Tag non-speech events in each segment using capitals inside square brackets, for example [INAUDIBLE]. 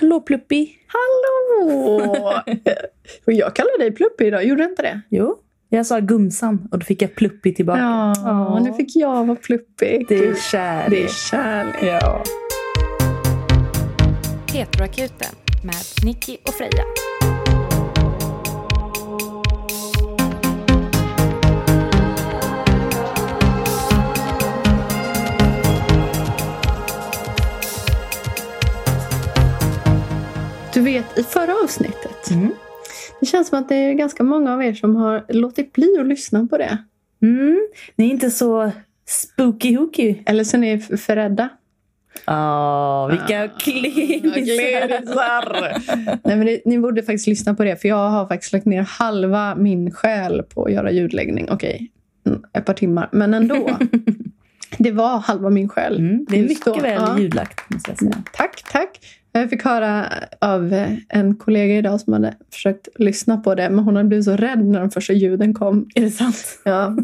Hallå Pluppi! Hallå! [LAUGHS] Och jag kallar dig Pluppi idag, gjorde jag inte det? Jo, jag sa Gumsan och då fick jag Pluppi tillbaka. Ja, Ja. nu fick jag vara Pluppi. Det är kärlek. Det är kärlek. Ja. Heteroakuten med Nicky och Freja. Du vet, i förra avsnittet. Mm. Det känns som att det är ganska många av er som har låtit bli att lyssna på det. Mm. Ni är inte så spooky hooky. Eller så är ni för rädda. Åh, vilka klenisar! [LAUGHS] Nej, men det, ni borde faktiskt lyssna på det. För jag har faktiskt lagt ner halva min själ på att göra ljudläggning. Okej, mm, ett par timmar. Men ändå. [LAUGHS] det var halva min själ. Mm. Det är mycket väl Ja. ljudlagt, måste jag säga. Tack, tack. Jag fick höra av en kollega idag som hade försökt lyssna på det. Men hon hade blivit så rädd när de första ljuden kom. Är det sant? Ja.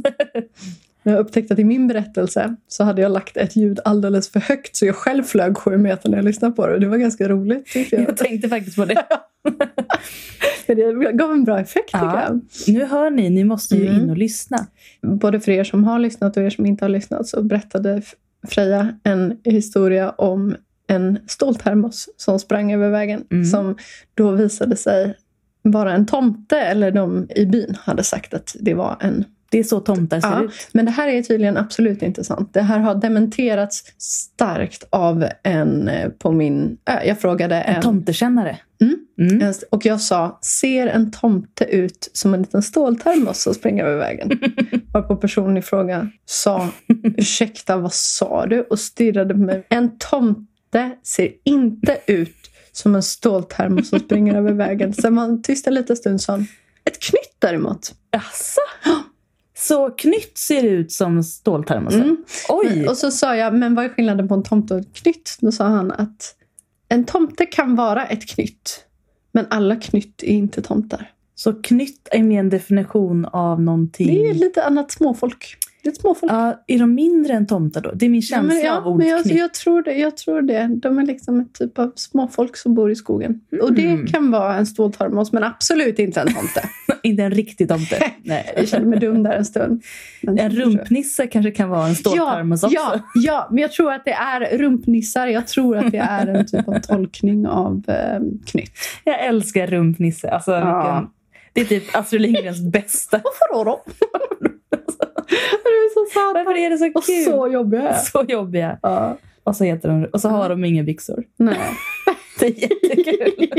Jag upptäckte att i min berättelse så hade jag lagt ett ljud alldeles för högt så jag själv flög sju meter när jag lyssnade på det. Det var ganska roligt jag. Jag tänkte faktiskt på det. [LAUGHS] Det gav en bra effekt tycker Ja. jag. Nu hör ni, ni måste ju Mm. in och lyssna. Både för er som har lyssnat och er som inte har lyssnat så berättade Freja en historia om en ståltermos som sprang över vägen. Mm. Som då visade sig vara en tomte, eller de i byn hade sagt att det var en Det är så tomtar ser Ja, ut. Men det här är tydligen absolut inte sant. Det här har dementerats starkt av en eh, på min ö. Jag frågade En en, tomtekännare. Mm. Mm. och jag sa, ser en tomte ut som en liten ståltermos som springer över vägen? [LAUGHS] Varpå personen i fråga sa, ursäkta vad sa du? Och stirrade på mig. En tomte ser inte ut som en ståltermos som springer över vägen. Sen man tyst en liten stund sa ett knytt däremot. Jaså? Så knytt ser ut som ståltermosen? Mm. Oj! Och så sa jag, men vad är skillnaden på en tomte och ett knytt? Då sa han att en tomte kan vara ett knytt. Men alla knytt är inte tomtar. Så knytt är mer en definition av någonting. Det är lite annat småfolk. Det är småfolk. Ja, är de mindre än tomtar då? Det är min Ja, känsla men, ja, av ordet men jag, jag, tror det, jag tror det. De är liksom ett typ av småfolk som bor i skogen. Och det Mm. kan vara en ståltermos, men absolut inte en tomte. [LAUGHS] Inte en riktig tomte. [LAUGHS] jag Nej. kände mig dum där en stund. Men- En rumpnisse kanske kan vara en Ja, ståltermos också. ja, ja, men jag tror att det är rumpnissar. Jag tror att det är en typ av tolkning av eh, knytt. Jag älskar rumpnisse. Alltså, Ja. vilken, det är typ Astrid Lindgrens bästa. Varför [LAUGHS] [LAUGHS] Du är så söta. Varför är det så Och kul? så jobbiga. [LAUGHS] Så jobbiga. Ja. Och så, heter de, och så har de inga byxor. Nej. [LAUGHS] Det är jättekul.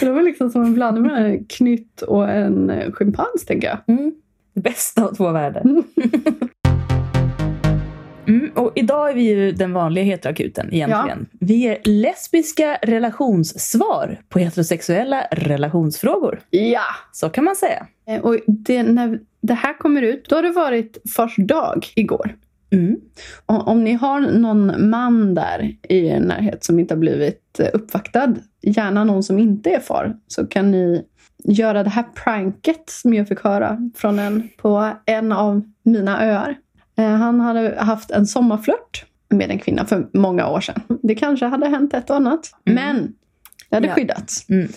Det var liksom som en blandning mellan en knytt och en eh, schimpans, tänker jag. Mm. Bästa av två världar. Mm. Mm, och idag är vi ju den vanliga heteroakuten egentligen. Vi är lesbiska relationssvar på heterosexuella relationsfrågor. Ja! Så kan man säga. Eh, Och det, när det här kommer ut, då har det varit fars dag igår. Mm. Och om ni har någon man där i er närhet som inte har blivit eh, uppvaktad, gärna någon som inte är far, så kan ni göra det här pranket som jag fick höra från en på en av mina öar. Eh, Han hade haft en sommarflört med en kvinna för många år sedan. Det kanske hade hänt ett och annat, Mm. men det hade Ja. skyddats. Mm.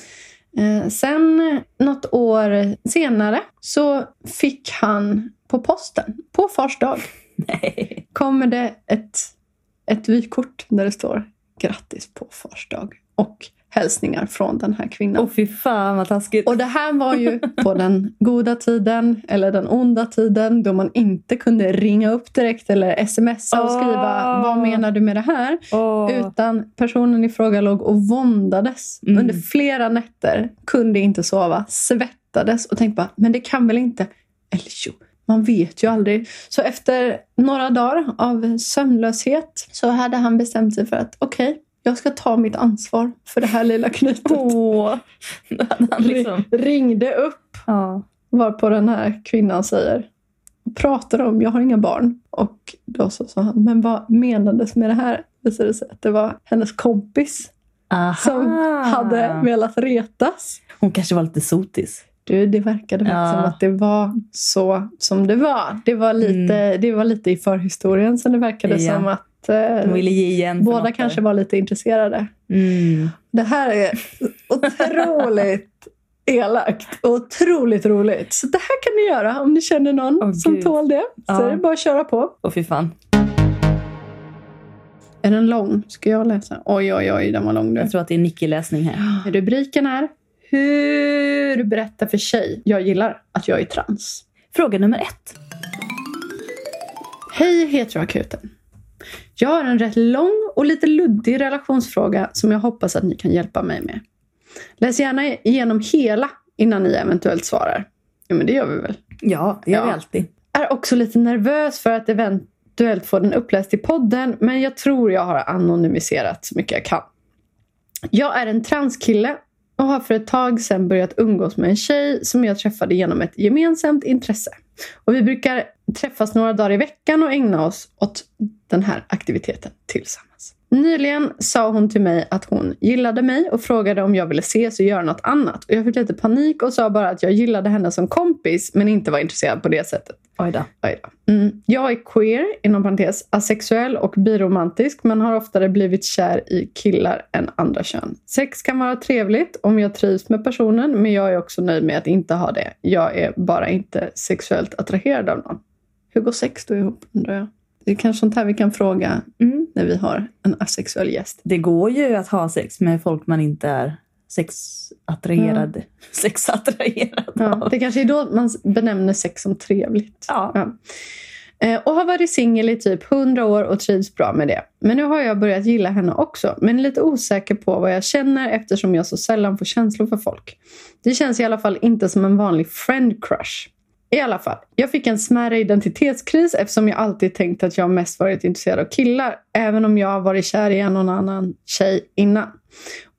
Eh, sen något år senare så fick han på posten, på fars dag, [LAUGHS] Nej. kommer det ett, ett vykort där det står grattis på fars dag och hälsningar från den här kvinnan. Åh fy fan vad taskigt. Och det här var ju [LAUGHS] på den goda tiden eller den onda tiden då man inte kunde ringa upp direkt eller smsa och skriva Åh. vad menar du med det här? Åh. Utan personen i fråga låg och våndades Mm. under flera nätter, kunde inte sova, svettades och tänkte bara, men det kan väl inte... Eller jo, man vet ju aldrig. Så efter några dagar av sömnlöshet så hade han bestämt sig för att okej, jag ska ta mitt ansvar för det här lilla knytet. Åh. [LAUGHS] Han liksom... Ringde upp Ja. varpå den här kvinnan säger pratar om, jag har inga barn. Och då så sa han, men vad menades med det här? Visade det sig att det var hennes kompis Aha. som hade velat retas. Hon kanske var lite sotis. Du, det verkade Ja. som att det var så som det var. Det var lite, det var lite i förhistorien som det verkade Ja. som att eh, Hon ville ge igen. båda kanske var lite intresserade. Mm. Det här är otroligt [LAUGHS] elakt och otroligt roligt. Så det här kan ni göra om ni känner någon Åh, som Gud. tål det. Så Ja. är det bara att köra på. Och fy fan. Är den lång? Ska jag läsa? Oj, oj, oj, den var lång nu. Jag tror att det är Nicky-läsning här. [GASPS] Rubriken är Hur berätta för tjej jag gillar att jag är trans. Fråga nummer ett. Hej heteroakuten. Jag har en rätt lång och lite luddig relationsfråga som jag hoppas att ni kan hjälpa mig med. Läs gärna igenom hela innan ni eventuellt svarar. Ja, men det gör vi väl? Ja, det gör Ja. vi alltid. Är också lite nervös för att eventuellt få den uppläst i podden, men jag tror jag har anonymiserat så mycket jag kan. Jag är en transkille och har för ett tag sedan börjat umgås med en tjej som jag träffade genom ett gemensamt intresse. Och vi brukar träffas några dagar i veckan och ägna oss åt den här aktiviteten tillsammans. Nyligen sa hon till mig att hon gillade mig och frågade om jag ville ses och göra något annat. Och jag fick lite panik och sa bara att jag gillade henne som kompis men inte var intresserad på det sättet. Oj då. Oj då. Mm. Jag är queer, inom parentes, asexuell och biromantisk men har oftare blivit kär i killar än andra kön. Sex kan vara trevligt om jag trivs med personen men jag är också nöjd med att inte ha det. Jag är bara inte sexuellt attraherad av någon. Hur går sex då ihop undrar jag? Det är kanske sånt här vi kan fråga Mm. när vi har en asexuell gäst. Det går ju att ha sex med folk man inte är sexattraherad, [LAUGHS] sexattraherad Ja, av. det kanske är då man benämner sex som trevligt. Ja. Ja. Eh, Och har varit singel i typ 100 år och trivs bra med det. Men nu har jag börjat gilla henne också, men är lite osäker på vad jag känner eftersom jag så sällan får känslor för folk. Det känns i alla fall inte som en vanlig friend crush. I alla fall, jag fick en smärre identitetskris eftersom jag alltid tänkt att jag mest varit intresserad av killar, även om jag har varit kär i en och annan tjej innan.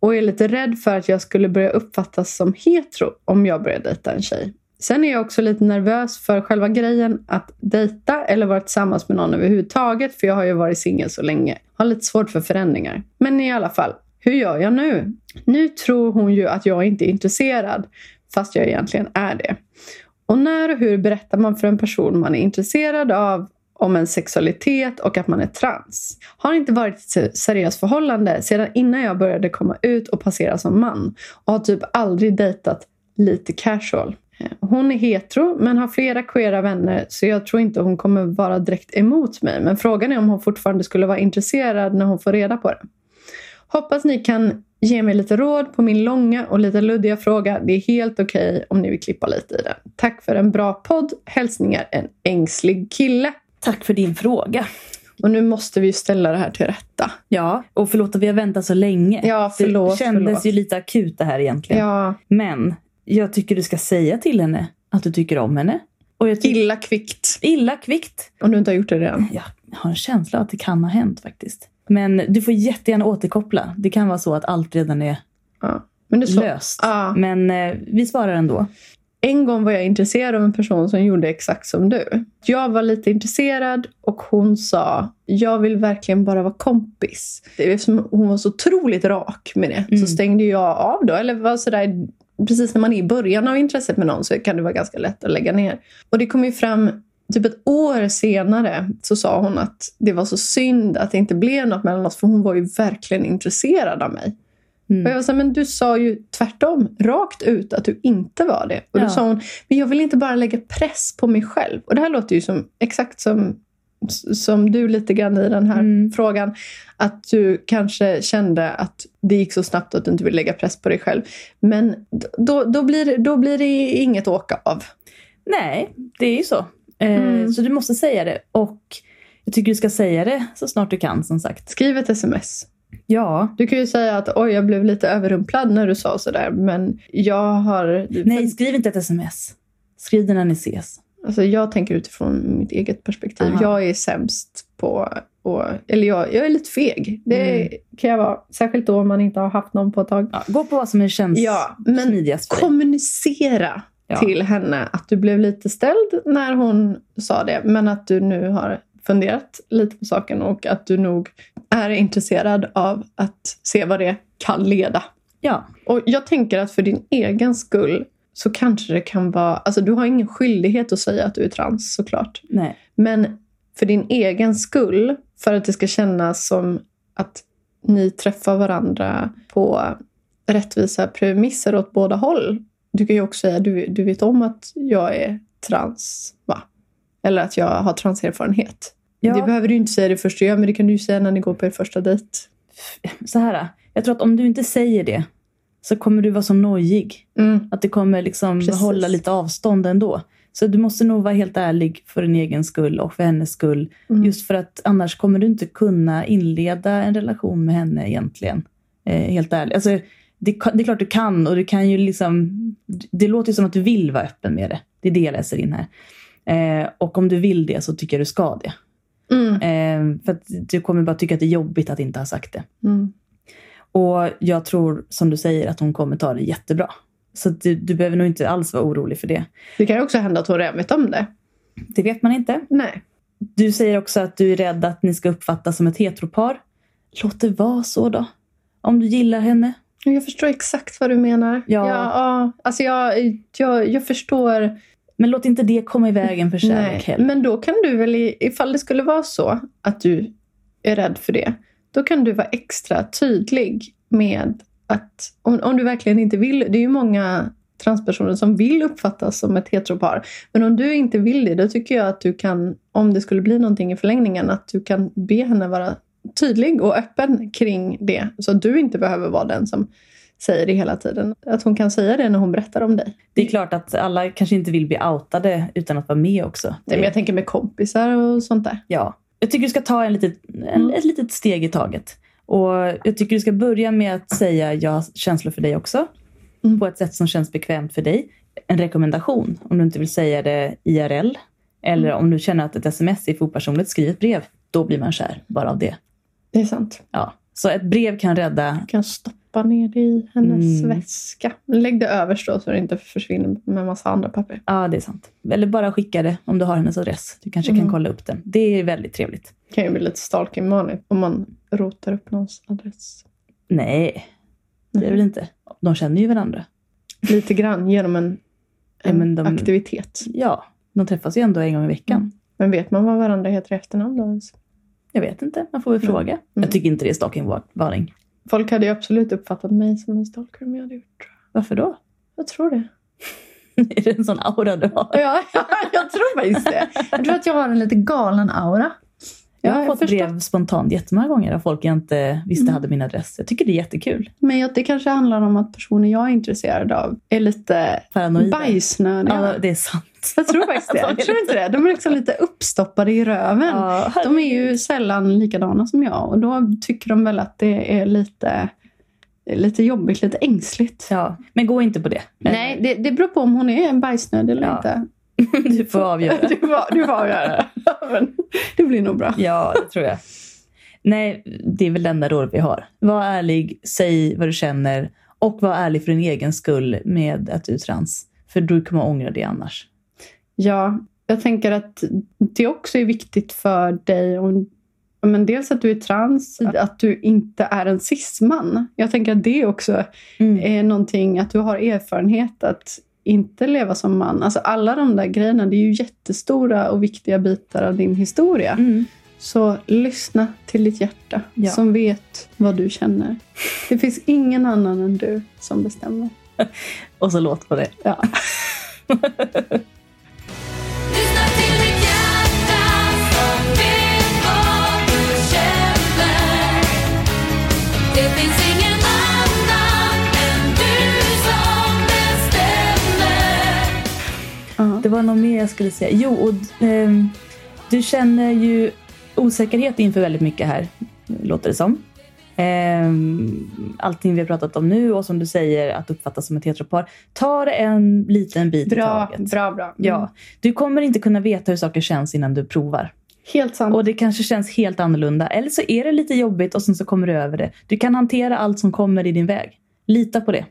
Och är lite rädd för att jag skulle börja uppfattas som hetero om jag börjar dejta en tjej. Sen är jag också lite nervös för själva grejen att dejta eller vara tillsammans med någon överhuvudtaget för jag har ju varit singel så länge. Har lite svårt för förändringar. Men i alla fall, hur gör jag nu? Nu tror hon ju att jag inte är intresserad fast jag egentligen är det. Och när och hur berättar man för en person man är intresserad av om en sexualitet och att man är trans. Har inte varit i ett seriöst förhållande sedan innan jag började komma ut och passera som man. Och har typ aldrig dejtat lite casual. Hon är hetero men har flera queera vänner så jag tror inte hon kommer vara direkt emot mig. Men frågan är om hon fortfarande skulle vara intresserad när hon får reda på det. Hoppas ni kan ge mig lite råd på min långa och lite luddiga fråga. Det är helt okej om ni vill klippa lite i den. Tack för en bra podd. Hälsningar en ängslig kille. Tack för din fråga. Och nu måste vi ju ställa det här till rätta. Ja, och förlåt att vi har väntat så länge. Ja, förlåt, det kändes förlåt. ju lite akut det här egentligen. Ja, Men jag tycker du ska säga till henne att du tycker om henne. Och jag tycker illa kvickt. illa kvickt. Om du inte har gjort det redan. Jag har en känsla att det kan ha hänt faktiskt. Men du får jättegärna återkoppla. Det kan vara så att allt redan är Ja. Men är löst. Ja. Men eh, vi svarar ändå. En gång var jag intresserad av en person som gjorde exakt som du. Jag var lite intresserad och hon sa jag vill verkligen bara vara kompis. Eftersom hon var så otroligt rak med det Mm. så stängde jag av då. Eller var sådär, precis när man är i början av intresset med någon så kan det vara ganska lätt att lägga ner. Och det kom ju fram Typ ett år senare så sa hon att det var så synd att det inte blev något mellan oss för hon var ju verkligen intresserad av mig. Mm. Och jag sa, men du sa ju tvärtom, rakt ut att du inte var det. Och då Ja. sa hon, men jag vill inte bara lägga press på mig själv. Och det här låter ju som exakt som, som du lite grann i den här Mm. frågan. Att du kanske kände att det gick så snabbt att du inte vill lägga press på dig själv. Men då, då, blir, då blir det inget åka av. Nej, det är ju så. Eh, Mm. Så du måste säga det. Och jag tycker du ska säga det så snart du kan som sagt. Skriv ett sms. Ja. Du kan ju säga att oj, jag blev lite överrumplad när du sa sådär. Men jag har... Nej, skriv inte ett sms. Skriv det när ni ses. Alltså jag tänker utifrån mitt eget perspektiv. Aha. Jag är sämst på... Och, eller jag, jag är lite feg. Det Mm. kan jag vara. Särskilt då om man inte har haft någon på ett tag. Ja, gå på vad som känns Ja, men smidigast för kommunicera Ja. till henne att du blev lite ställd när hon sa det. Men att du nu har funderat lite på saken och att du nog är intresserad av att se vad det kan leda. Ja. Och jag tänker att för din egen skull så kanske det kan vara... Alltså du har ingen skyldighet att säga att du är trans såklart. Nej. Men för din egen skull, för att det ska kännas som att ni träffar varandra på rättvisa premisser åt båda håll. Du kan ju också säga du, du vet om att jag är trans, va? Eller att jag har transerfarenhet. Ja. Det behöver du inte säga det första du gör, men det kan du ju säga när ni går på er första dejt. Så här, jag tror att om du inte säger det så kommer du vara så nojig. Mm. Att det kommer liksom Precis. hålla lite avstånd ändå. Så du måste nog vara helt ärlig för din egen skull och för hennes skull. Mm. Just för att annars kommer du inte kunna inleda en relation med henne egentligen. Eh, helt ärligt. Alltså, det, det är klart du kan och du kan ju liksom... Det låter som att du vill vara öppen med det. Det är det jag läser in här. Eh, och om du vill det så tycker jag du ska det. Mm. Eh, för att du kommer bara tycka att det är jobbigt att inte ha sagt det. Mm. Och jag tror, som du säger, att hon kommer ta det jättebra. Så du, du behöver nog inte alls vara orolig för det. Det kan ju också hända att hon redan vet om det. Det vet man inte. Nej. Du säger också att du är rädd att ni ska uppfattas som ett heteropar. Låt det vara så då. Om du gillar henne. Jag förstår exakt vad du menar. Ja. ja, ja. Alltså jag, jag, jag förstår. Men låt inte det komma i vägen för kärlek heller. Men då kan du väl, ifall det skulle vara så att du är rädd för det, då kan du vara extra tydlig med att om, om du verkligen inte vill, det är ju många transpersoner som vill uppfattas som ett heteropar. Men om du inte vill det, då tycker jag att du kan, om det skulle bli någonting i förlängningen, att du kan be henne vara tydlig och öppen kring det. Så att du inte behöver vara den som säger det hela tiden. Att hon kan säga det när hon berättar om dig. Det är klart att alla kanske inte vill bli outade utan att vara med också. Nej, men jag tänker med kompisar och sånt där. Ja. Jag tycker du ska ta en litet, en, ett litet steg i taget. Och jag tycker du ska börja med att säga jag har känslor för dig också. Mm. På ett sätt som känns bekvämt för dig. En rekommendation om du inte vill säga det IRL. Eller Mm. om du känner att ett sms är för opersonligt, skriv ett brev. Då blir man kär bara av det. Det är sant. Ja. Så ett brev kan rädda Du kan stoppa ner det i hennes Mm. väska. Lägg det överst då så det inte försvinner med massa andra papper. Ja, det är sant. Eller bara skicka det om du har hennes adress. Du kanske Mm. kan kolla upp den. Det är väldigt trevligt. Det kan ju bli lite stalking om man rotar upp någons adress. Nej, det är väl inte. De känner ju varandra. Lite grann genom en, Ja, en men de- aktivitet. Ja, de träffas ju ändå en gång i veckan. Mm. Men vet man vad varandra heter i efternamn då? ens? Jag vet inte, man får väl Mm. fråga. Mm. Jag tycker inte det är stalkingvarning. Folk hade ju absolut uppfattat mig som en stalker om jag hade gjort det. Varför då? Jag tror det. [LAUGHS] är det en sån aura du har? [LAUGHS] Ja, jag tror faktiskt det. Jag tror att jag har en lite galen aura. Jag Ja, har jag fått brev spontant jättemånga gånger av folk jag inte visste Mm. hade min adress. Jag tycker det är jättekul. Men det kanske handlar om att personer jag är intresserad av är lite Paranoida. bajsnödiga. Ja, det är sant. Jag tror faktiskt det. [LAUGHS] Jag tror inte det. De är liksom lite uppstoppade i röven. Ja, De är ju sällan likadana som jag och då tycker de väl att det är lite, lite jobbigt, lite ängsligt. ja. Men gå inte på det. Nej, det, det beror på om hon är en bajsnödig eller Ja. inte. Du får avgöra. [LAUGHS] Du får, du får avgöra. [LAUGHS] Men det blir nog bra. Ja, det tror jag. Nej, det är väl det enda rådet vi har. Var ärlig, säg vad du känner och var ärlig för din egen skull med att du är trans. För du kommer ångra det annars. Ja, jag tänker att det också är viktigt för dig om men dels att du är trans, att du inte är en cisman. Jag tänker att det också är någonting, att du har erfarenhet att inte leva som man. Alltså alla de där grejerna, det är ju jättestora och viktiga bitar av din historia. Mm. Så lyssna till ditt hjärta Ja. som vet vad du känner. Det finns ingen annan än du som bestämmer. [LAUGHS] Och så låt på det. Ja. [LAUGHS] var något mer jag skulle säga. Jo, och, ehm, du känner ju osäkerhet inför väldigt mycket här, låter det som. Ehm, allting vi har pratat om nu och som du säger att uppfattas som ett heteropar. Ta det en liten bit i Bra, taget. bra, bra. Mm. Ja, du kommer inte kunna veta hur saker känns innan du provar. Helt sant. Och det kanske känns helt annorlunda. Eller så är det lite jobbigt och sen så kommer du över det. Du kan hantera allt som kommer i din väg. Lita på det.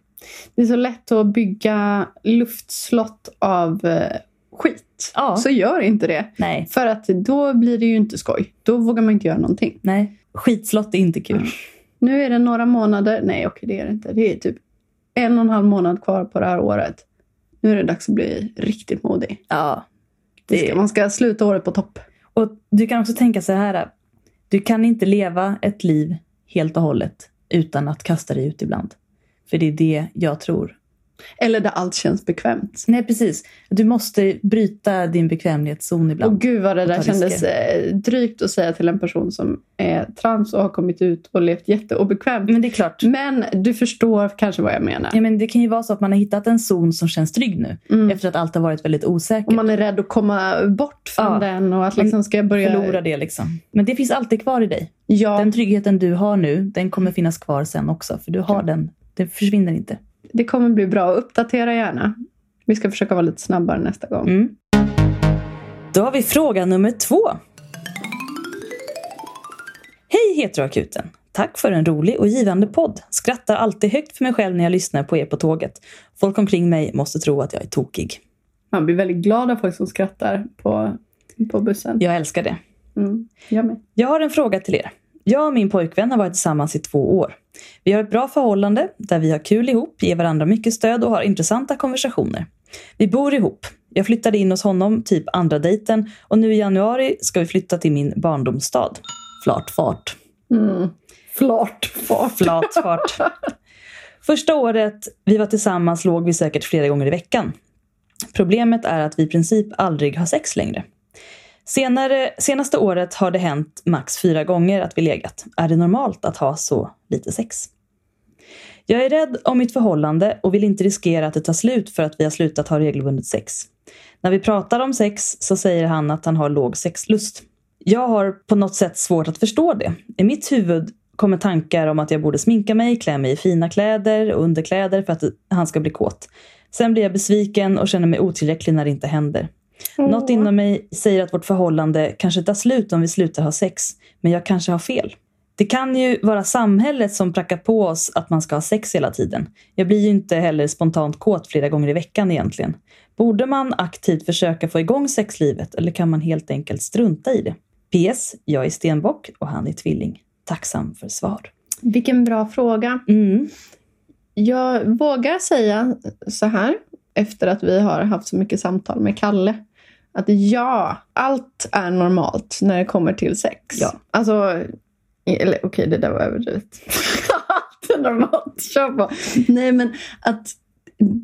Det är så lätt att bygga luftslott av eh, skit. Ja. Så gör inte det. Nej, För att då blir det ju inte skoj. Då vågar man inte göra någonting. nej. Skitslott är inte kul. Nu är det några månader. Nej, okej, det är det inte. Det är typ en och en halv månad kvar på det här året. Nu är det dags att bli riktigt modig. Ja. Det ska, man ska sluta året på topp. Och du kan också tänka så här. Du kan inte leva ett liv helt och hållet utan att kasta dig ut ibland. För det är det jag tror. Eller där allt känns bekvämt. Nej, precis. Du måste bryta din bekvämlighetszon ibland. Och gud vad det där kändes risker. eh, drygt att säga till en person som är trans och har kommit ut och levt jätteobekvämt. Men det är klart. Men du förstår kanske vad jag menar. Ja, men det kan ju vara så att man har hittat en zon som känns trygg nu. Mm. Efter att allt har varit väldigt osäkert. Och man är rädd att komma bort från Ja. den och att liksom ska börja... Förlora det liksom. Men det finns alltid kvar i dig. Ja, Den tryggheten du har nu, den kommer finnas kvar sen också. För du har Ja. den. Den försvinner inte. Det kommer bli bra. Uppdatera gärna. Vi ska försöka vara lite snabbare nästa gång. Mm. Då har vi fråga nummer två. Hej Heteroakuten! Tack för en rolig och givande podd. Skrattar alltid högt för mig själv när jag lyssnar på er på tåget. Folk omkring mig måste tro att jag är tokig. Man blir väldigt glad av folk som skrattar på, på bussen. Jag älskar det. Mm. Jag med. Jag har en fråga till er. Jag och min pojkvän har varit tillsammans i två år. Vi har ett bra förhållande där vi har kul ihop, ger varandra mycket stöd och har intressanta konversationer. Vi bor ihop. Jag flyttade in hos honom typ andra dejten och nu i januari ska vi flytta till min barndomsstad. Flartfart. Mm. Flart. Fart. Flatfart. Första året vi var tillsammans låg vi säkert flera gånger i veckan. Problemet är att vi i princip aldrig har sex längre. Senare, senaste året har det hänt max fyra gånger att vi legat. Är det normalt att ha så lite sex? Jag är rädd om mitt förhållande och vill inte riskera att det tar slut för att vi har slutat ha regelbundet sex. När vi pratar om sex så säger han att han har låg sexlust. Jag har på något sätt svårt att förstå det. I mitt huvud kommer tankar om att jag borde sminka mig, klä mig i fina kläder och underkläder för att han ska bli kåt. Sen blir jag besviken och känner mig otillräcklig när det inte händer. Något inom mig säger att vårt förhållande kanske tar slut om vi slutar ha sex, men jag kanske har fel. Det kan ju vara samhället som prackar på oss att man ska ha sex hela tiden. Jag blir ju inte heller spontant kåt flera gånger i veckan egentligen. Borde man aktivt försöka få igång sexlivet eller kan man helt enkelt strunta i det? PS. Jag är stenbock och han är tvilling. Tacksam för svar. Vilken bra fråga. Mm. Jag vågar säga så här, efter att vi har haft så mycket samtal med Kalle. Att ja, allt är normalt när det kommer till sex. Ja. Alltså, eller okej, det där var överdrivet. [LAUGHS] allt är normalt, kör på. Nej, men att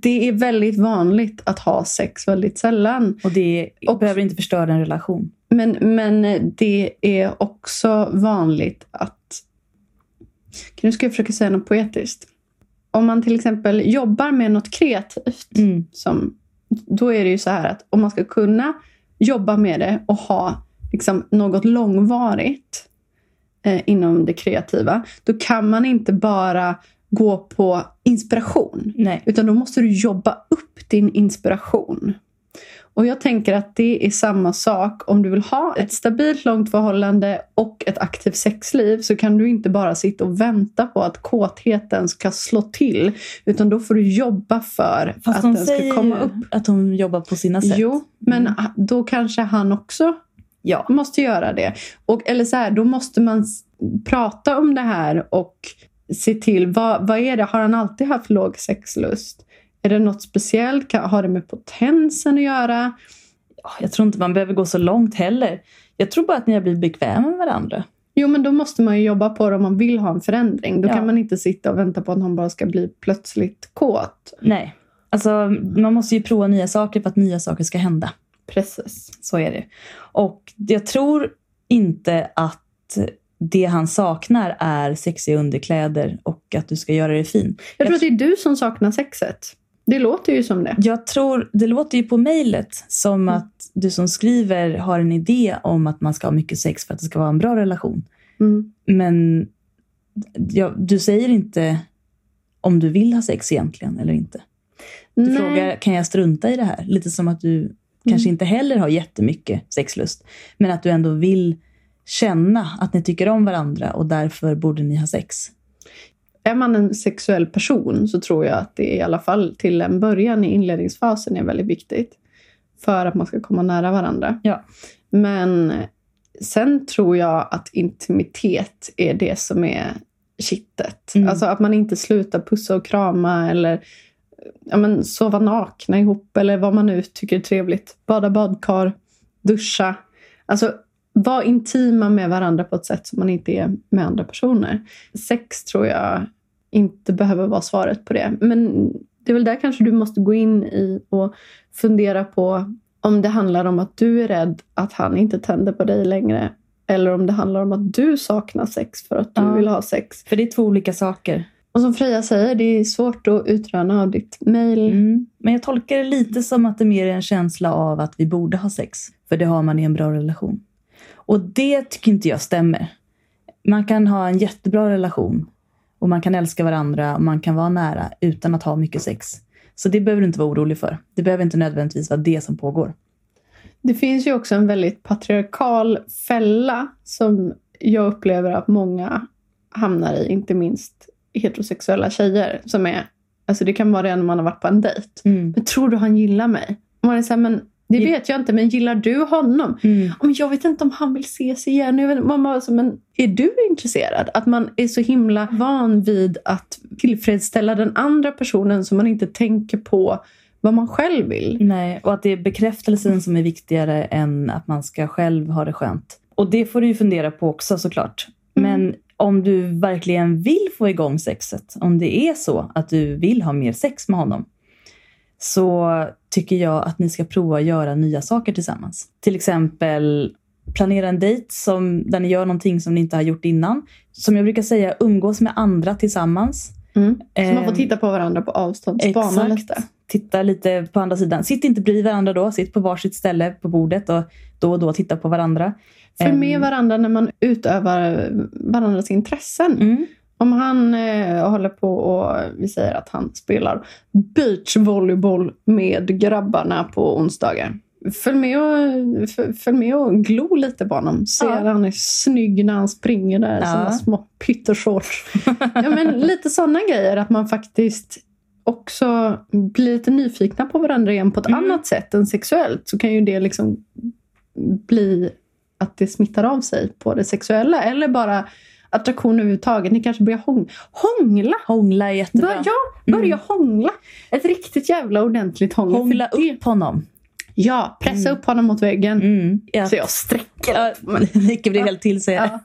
det är väldigt vanligt att ha sex väldigt sällan. Och det Och- behöver inte förstöra en relation. Men, men det är också vanligt att... Nu ska jag försöka säga något poetiskt. Om man till exempel jobbar med något kreativt, Mm. som, då är det ju så här att om man ska kunna jobba med det och ha liksom, något långvarigt eh, inom det kreativa, då kan man inte bara gå på inspiration. Nej. Utan då måste du jobba upp din inspiration. Och jag tänker att det är samma sak om du vill ha ett stabilt långt förhållande och ett aktivt sexliv så kan du inte bara sitta och vänta på att kåtheten ska slå till. Utan då får du jobba för Fast att den ska komma upp. att hon jobbar på sina sätt. Jo, men Mm. då kanske han också Ja. måste göra det. Och, eller så här, då måste man prata om det här och se till, vad, vad är det? Har han alltid haft låg sexlust? Är det något speciellt? Har det med potensen att göra? Jag tror inte man behöver gå så långt heller. Jag tror bara att ni har blivit bekväma med varandra. Jo, men då måste man ju jobba på det om man vill ha en förändring. Då Ja. kan man inte sitta och vänta på att han bara ska bli plötsligt kåt. Nej. Alltså, man måste ju prova nya saker för att nya saker ska hända. Precis. Så är det. Och jag tror inte att det han saknar är sexiga underkläder och att du ska göra det fin. Jag tror att det är du som saknar sexet. Det låter ju som det. Jag tror, det låter ju på mejlet som Mm. att du som skriver har en idé om att man ska ha mycket sex för att det ska vara en bra relation. Mm. Men ja, du säger inte om du vill ha sex egentligen eller inte. Du Nej. frågar, kan jag strunta i det här? Lite som att du kanske inte heller har jättemycket sexlust. Men att du ändå vill känna att ni tycker om varandra och därför borde ni ha sex. Är man en sexuell person så tror jag att det i alla fall till en början i inledningsfasen är väldigt viktigt. För att man ska komma nära varandra. Ja. Men sen tror jag att intimitet är det som är kittet. Mm. Alltså att man inte slutar pussa och krama eller ja, men, sova nakna ihop eller vad man nu tycker är trevligt. Bada badkar, duscha. Alltså vara intima med varandra på ett sätt som man inte är med andra personer. Sex tror jag inte behöver vara svaret på det. Men det är väl där kanske du måste gå in i och fundera på om det handlar om att du är rädd att han inte tänder på dig längre. Eller om det handlar om att du saknar sex för att du Ja. vill ha sex. För det är två olika saker. Och som Freja säger, det är svårt att utröna av ditt mejl. Mm. Men jag tolkar det lite som att det mer är en känsla av att vi borde ha sex. För det har man i en bra relation. Och det tycker inte jag stämmer. Man kan ha en jättebra relation och man kan älska varandra och man kan vara nära utan att ha mycket sex. Så det behöver du inte vara orolig för. Det behöver inte nödvändigtvis vara det som pågår. Det finns ju också en väldigt patriarkal fälla som jag upplever att många hamnar i, inte minst heterosexuella tjejer. Som är, alltså det kan vara det när man har varit på en dejt. Mm. Men tror du han gillar mig? Och man är så här, men det vet jag inte, men gillar du honom? Mm. "Ja, Men jag vet inte om han vill ses igen. Jag vet, inte." man bara, så, men är du intresserad? Att man är så himla van vid att tillfredsställa den andra personen så man inte tänker på vad man själv vill. Nej, och att det är bekräftelsen som är viktigare än att man ska själv ha det skönt. Och det får du ju fundera på också såklart. Men om du verkligen vill få igång sexet, om det är så att du vill ha mer sex med honom, så tycker jag att ni ska prova att göra nya saker tillsammans. Till exempel planera en dejt som, där ni gör någonting som ni inte har gjort innan. Som jag brukar säga, umgås med andra tillsammans. Mm. Så man får Ehm, titta på varandra på avstånd. Spana lite. Titta lite på andra sidan. Sitt inte bredvid varandra då. Sitt på varsitt ställe på bordet och då och då titta på varandra. Följ med Ehm, varandra när man utövar varandras intressen. Mm. Om han eh, håller på och vi säger att han spelar beachvolleyboll med grabbarna på onsdagar. Följ med och, följ med och glo lite på honom. Se Ja. att han är snygg när han springer där i Ja. sina små pytteshorts. [LAUGHS] ja, men lite sådana grejer. Att man faktiskt också blir lite nyfikna på varandra igen på ett Mm. annat sätt än sexuellt. Så kan ju det liksom bli att det smittar av sig på det sexuella. Eller bara attraktion överhuvudtaget. Ni kanske börjar hång- hångla. Hångla är jättebra. Bör, ja, börja hångla. Ett riktigt jävla ordentligt hångel. Hångla upp honom. Ja, pressa upp honom mot väggen. Mm. Ja. Så jag sträcker. Ja, [LAUGHS] Nicke blir helt till sig. Ja.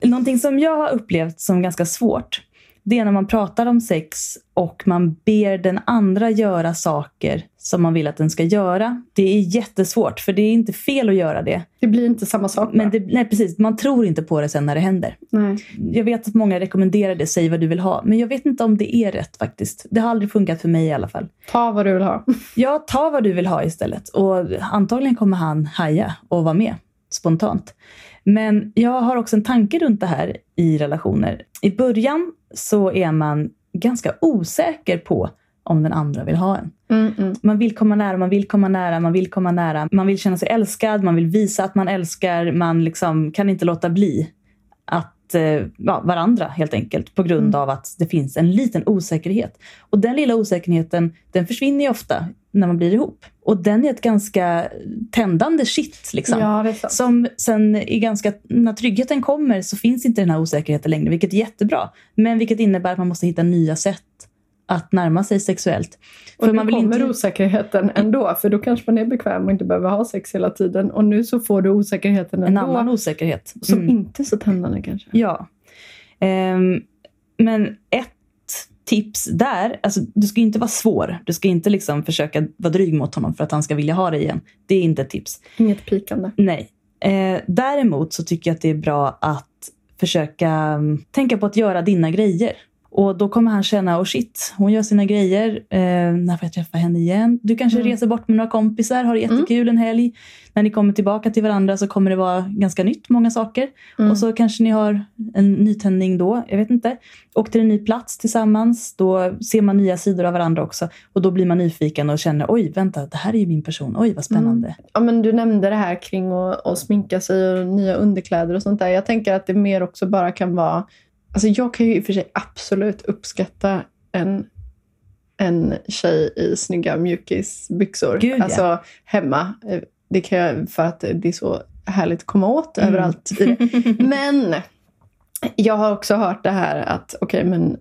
[LAUGHS] Någonting som jag har upplevt som ganska svårt, det är när man pratar om sex och man ber den andra göra saker som man vill att den ska göra. Det är jättesvårt, för det är inte fel att göra det. Det blir inte samma sak. Men bara. det, nej, precis, man tror inte på det sen när det händer. Nej. Jag vet att många rekommenderar det, säg vad du vill ha. Men jag vet inte om det är rätt faktiskt. Det har aldrig funkat för mig i alla fall. Ta vad du vill ha. [LAUGHS] Ja, ta vad du vill ha istället. Och antagligen kommer han haja och vara med spontant. Men jag har också en tanke runt det här i relationer. I början så är man ganska osäker på om den andra vill ha en. Mm, mm. Man vill komma nära, man vill komma nära, man vill komma nära. Man vill känna sig älskad, man vill visa att man älskar. Man liksom kan inte låta bli att ja, varandra helt enkelt på grund Mm. av att det finns en liten osäkerhet. Och den lilla osäkerheten den försvinner ofta när man blir ihop. Och den är ett ganska tändande shit. Liksom. Ja. Som sen är ganska, när tryggheten kommer så finns inte den här osäkerheten längre, vilket är jättebra. Men vilket innebär att man måste hitta nya sätt att närma sig sexuellt. Och För nu man vill kommer inte... osäkerheten ändå. För då kanske man är bekväm och inte behöver ha sex hela tiden. Och nu så får du osäkerheten En ändå. annan osäkerhet. Som Mm. inte är så tändande kanske. Ja. Ehm, men ett tips där, alltså du ska inte vara svår. Du ska inte liksom försöka vara dryg mot honom för att han ska vilja ha dig igen. Det är inte ett tips. Inget pikande. Nej. Eh, däremot så tycker jag att det är bra att försöka mm, tänka på att göra dina grejer. Och då kommer han känna, oh shit, hon gör sina grejer. Eh, när får jag träffa henne igen? Du kanske Mm. reser bort med några kompisar, har det jättekul en helg. När ni kommer tillbaka till varandra så kommer det vara ganska nytt, många saker. Mm. Och så kanske ni har en nytändning då, jag vet inte. Och till en ny plats tillsammans, då ser man nya sidor av varandra också. Och då blir man nyfiken och känner, oj, vänta, det här är ju min person. Oj, vad spännande. Ja, men du nämnde det här kring att, att sminka sig och nya underkläder och sånt där. Jag tänker att det mer också bara kan vara... Alltså jag kan ju i och för sig absolut uppskatta en, en tjej i snygga mjukisbyxor. Gud, ja. alltså hemma. Eh, Det kan jag för att det är så härligt att komma åt Mm. överallt. [LAUGHS] Men jag har också hört det här att okej, men,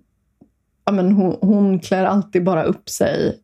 ja, men hon, hon klär alltid bara upp sig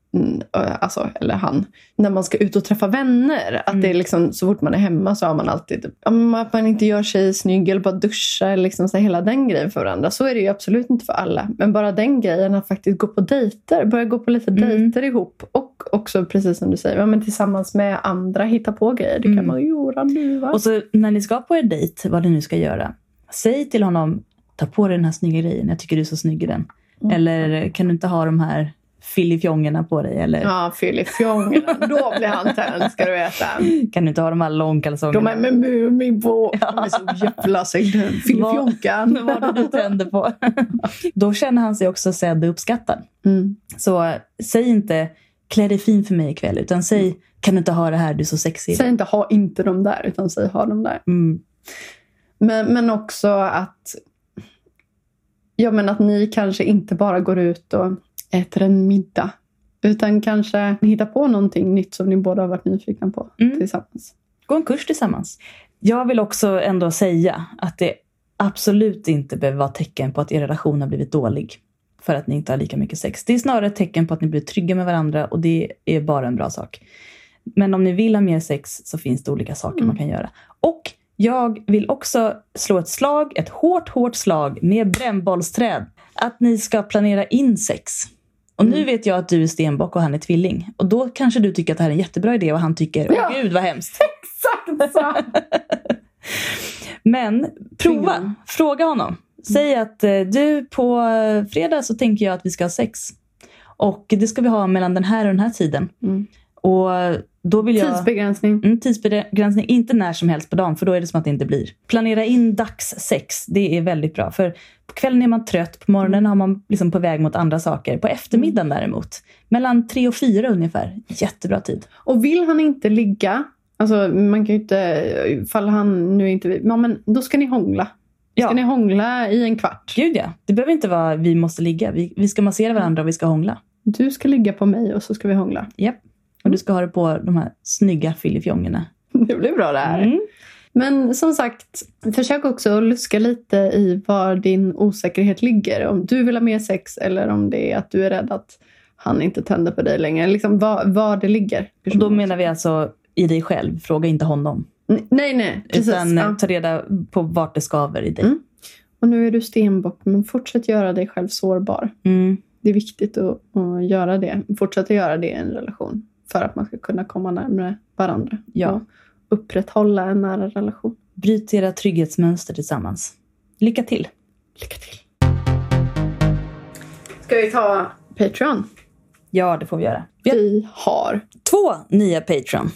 alltså, eller han, när man ska ut och träffa vänner. Att Mm. det är liksom, så fort man är hemma så har man alltid men att man inte gör sig snygg eller bara duschar. eller Liksom, så här, hela den grejen för varandra. Så är det ju absolut inte för alla. Men bara den grejen att faktiskt gå på dejter. Börja gå på lite Mm. dejter ihop. Och också precis som du säger, ja, men tillsammans med andra hitta på grejer. Det kan Mm. man göra nu va? Och så när ni ska på er dejt, vad ni nu ska göra, säg till honom, ta på dig den här snygga grejen, jag tycker du är så snygg i den. Mm. Eller kan du inte ha de här fillifjongerna på dig? Eller Ja, Filifjongerna. Då blir han tänd ska du veta. kan du inte ha de här långkalsongerna? De är med Mumin på. De är så jävla snygga. [LAUGHS] Filifjonkan. Vad var det du tände på? [LAUGHS] Då känner han sig också sedd och uppskattad. Mm. Så säg inte klä dig fin för mig ikväll, utan säg kan du inte ha det här, du är så sexig. Säg inte ha inte de där, utan säg ha de där. Mm. Men, men också att, ja, men att ni kanske inte bara går ut och äter en middag. Utan kanske hittar på någonting nytt som ni båda har varit nyfikna på Mm. tillsammans. Gå en kurs tillsammans. Jag vill också ändå säga att det absolut inte behöver vara tecken på att er relation har blivit dålig. För att ni inte har lika mycket sex. Det är snarare ett tecken på att ni blir trygga med varandra och det är bara en bra sak. Men om ni vill ha mer sex så finns det olika saker Mm. man kan göra. Och jag vill också slå ett slag, ett hårt, hårt slag med brännbollsträd. Att ni ska planera in sex. Och nu Mm. vet jag att du är stenbock och han är tvilling. Och då kanske du tycker att det här är en jättebra idé och han tycker, åh Ja. gud vad hemskt. [LAUGHS] Exakt så! [LAUGHS] Men prova, Tvinga. fråga honom. Säg att eh, du på eh, fredag så tänker jag att vi ska ha sex. Och det ska vi ha mellan den här och den här tiden. Mm. Och då vill jag... Tidsbegränsning. Mm, tidsbegränsning, inte när som helst på dagen för då är det som att det inte blir. Planera in dagssex, det är väldigt bra. För på kvällen är man trött, på morgonen har man liksom på väg mot andra saker. På eftermiddagen däremot, mellan tre och fyra ungefär, jättebra tid. Och vill han inte ligga, alltså man kan ju inte, ifall han nu inte vill, ja, men då ska ni hångla. Ja. Ska ni hångla i en kvart? Gud ja, det behöver inte vara vi måste ligga. Vi, vi ska massera varandra och vi ska hångla. Du ska ligga på mig och så ska vi hångla. Japp. Och du ska ha det på de här snygga fillifjongerna. [LAUGHS] Det blir bra det här. Mm. Men som sagt, försök också att luska lite i var din osäkerhet ligger. Om du vill ha mer sex eller om det är att du är rädd att han inte tänder på dig längre. Liksom var, var det ligger. Och då menar vi alltså i dig själv, fråga inte honom. Nej, nej. Precis. Utan eh, ja. ta reda på vart det skaver i dig. Mm. Och nu är du stenbock, men fortsätt göra dig själv sårbar. Mm. Det är viktigt att, att göra det. Fortsätta göra det i en relation. För att man ska kunna komma närmare varandra. Ja. Och upprätthålla en nära relation. Bryt era trygghetsmönster tillsammans. Lycka till! Lycka till! Ska vi ta Patreon? Ja, det får vi göra. Vi har Vi har två nya Patreon.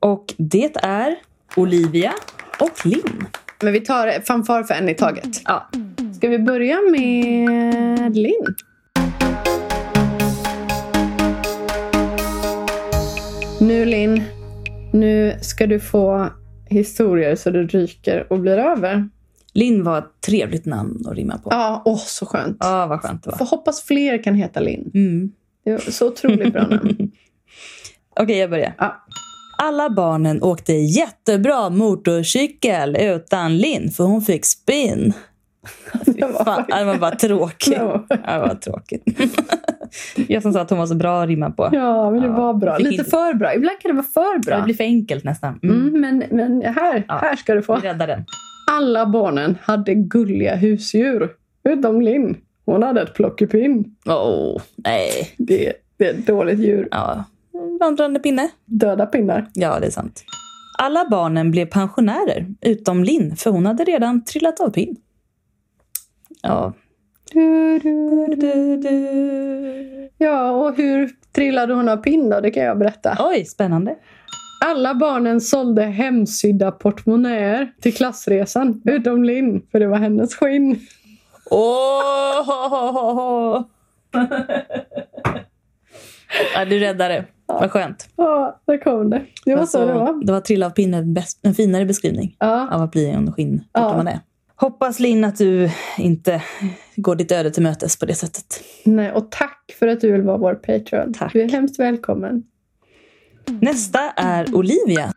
Och det är Olivia och Linn. Men vi tar fanfar för en i taget. Ja. Ska vi börja med Linn? Nu Linn, nu ska du få historier så det ryker och blir över. Linn var ett trevligt namn att rimma på. Ja, åh så skönt. Ja, vad skönt det var. Får hoppas fler kan heta Linn. Mm. Det var så otroligt bra namn. [LAUGHS] Okej, jag börjar. Ja. Alla barnen åkte jättebra motorcykel utan Linn, för hon fick spinn. Det var Fan, det var bara tråkigt. Det var- Det tråkigt. [LAUGHS] Jag som sa att hon var så bra att rimma på. Ja, men det Ja, var bra. Lite för bra. Ibland kan det vara för Det bra. blir för enkelt nästan. Mm. Mm, men, men här, Ja. här ska du få. Vi räddar den. Alla barnen hade gulliga husdjur. Utom Linn. Hon hade ett plockepinn. Åh, nej. Det, det är ett dåligt djur. Ja. Vandrande pinne. Döda pinnar. Ja, det är sant. Alla barnen blev pensionärer, utom Linn, för hon hade redan trillat av pinn. Ja. Du, du, du. Ja, och hur trillade hon av pinn då? Det kan jag berätta. Oj, spännande. Alla barnen sålde hemsydda portmonnäer till klassresan. Utom Linn, för det var hennes skinn. Åh! [LAUGHS] ja, du räddade det. Vad skönt. Ja, där kom det. Det var så det var. det var trilla av pinne en, bäst, en finare beskrivning Ja, av att bli en skinn Ja. man är. Hoppas Linn att du inte går ditt öde till mötes på det sättet. nej, och tack för att du vill vara vår Patreon. Tack. Du är hemskt välkommen. Nästa är Olivia.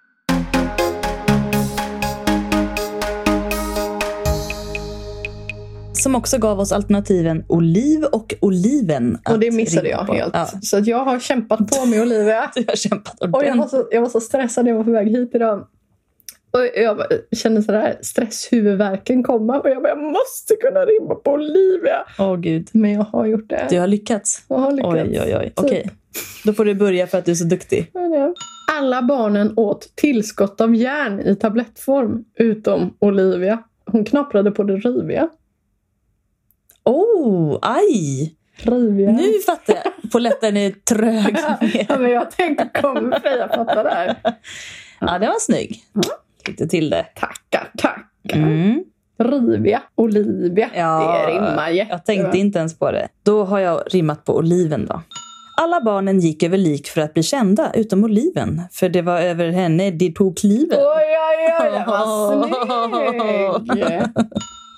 som också gav oss alternativen oliv och oliven. Och det missade jag på. helt. Ja, Så att jag har kämpat på med Olivia. [LAUGHS] du har kämpat Och jag var, ordentligt. så, jag var så stressad när jag var på väg hit idag. Och jag bara- kände sådär stresshuvudvärken komma. Och jag bara, jag måste kunna rimma på Olivia. Åh gud. Men jag har gjort det. Du har lyckats. Jag har lyckats. Oj, oj, oj. Okej. Då får du börja för att du är så duktig. Alla barnen åt tillskott av järn i tablettform. Utom Olivia. Hon knaprade på det riviga. Oh, aj! Riviga. Nu fattar jag. Polletten är trög. [LAUGHS] Ja, men jag tänkte, kommer Freja fatta det här? Ja, det var snygg. Fick du till det. Tackar, tackar. Mm. Rivia, Olivia. Ja, det rimmar jättebra. Jag tänkte inte ens på det. Då har jag rimmat på oliven då. Alla barnen gick över lik för att bli kända, utom oliven. För det var över henne de tog kliven. Oj, oj, oj, vad [LAUGHS] snygg!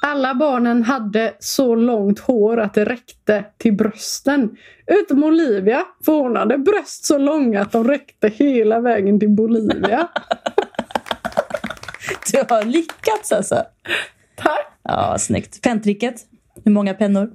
Alla barnen hade så långt hår att det räckte till brösten. Utom Olivia, för hon hade bröst så långa att de räckte hela vägen till Bolivia. [LAUGHS] Du har lyckats alltså. Tack! Ja, snyggt. Penntricket. Hur många pennor?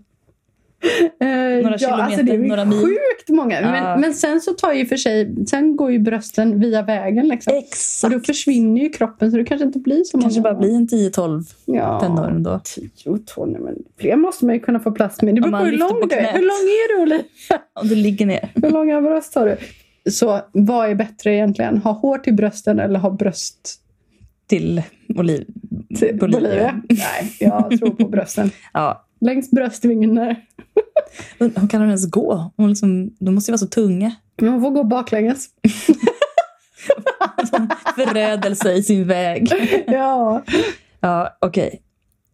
Eh, Några ja, kilometer, alltså det är några mil. sjukt många. Ja. Men, men sen så tar ju för sig, sen går ju brösten via vägen liksom. Och Exakt. då försvinner ju kroppen så det kanske inte blir så kanske många. bara blir en 10-12 ja. pennor ändå. 10 ton, men fler måste man ju kunna få plats med. Det beror på hur lång på du är. Hur lång är du Olivia? [LAUGHS] Om du ligger ner. Hur långa bröst har du? Så vad är bättre egentligen? Ha hår till brösten eller ha bröst Till oliv. till Bolivia. Bolivia? Nej, jag tror på brösten. [LAUGHS] Ja. Längst bröstvingen där. Hur kan hon ens gå? Hon liksom, de måste ju vara så tunga. Men hon får gå baklänges. [LAUGHS] Förödelse i sin väg. [LAUGHS] Ja. Ja, okej.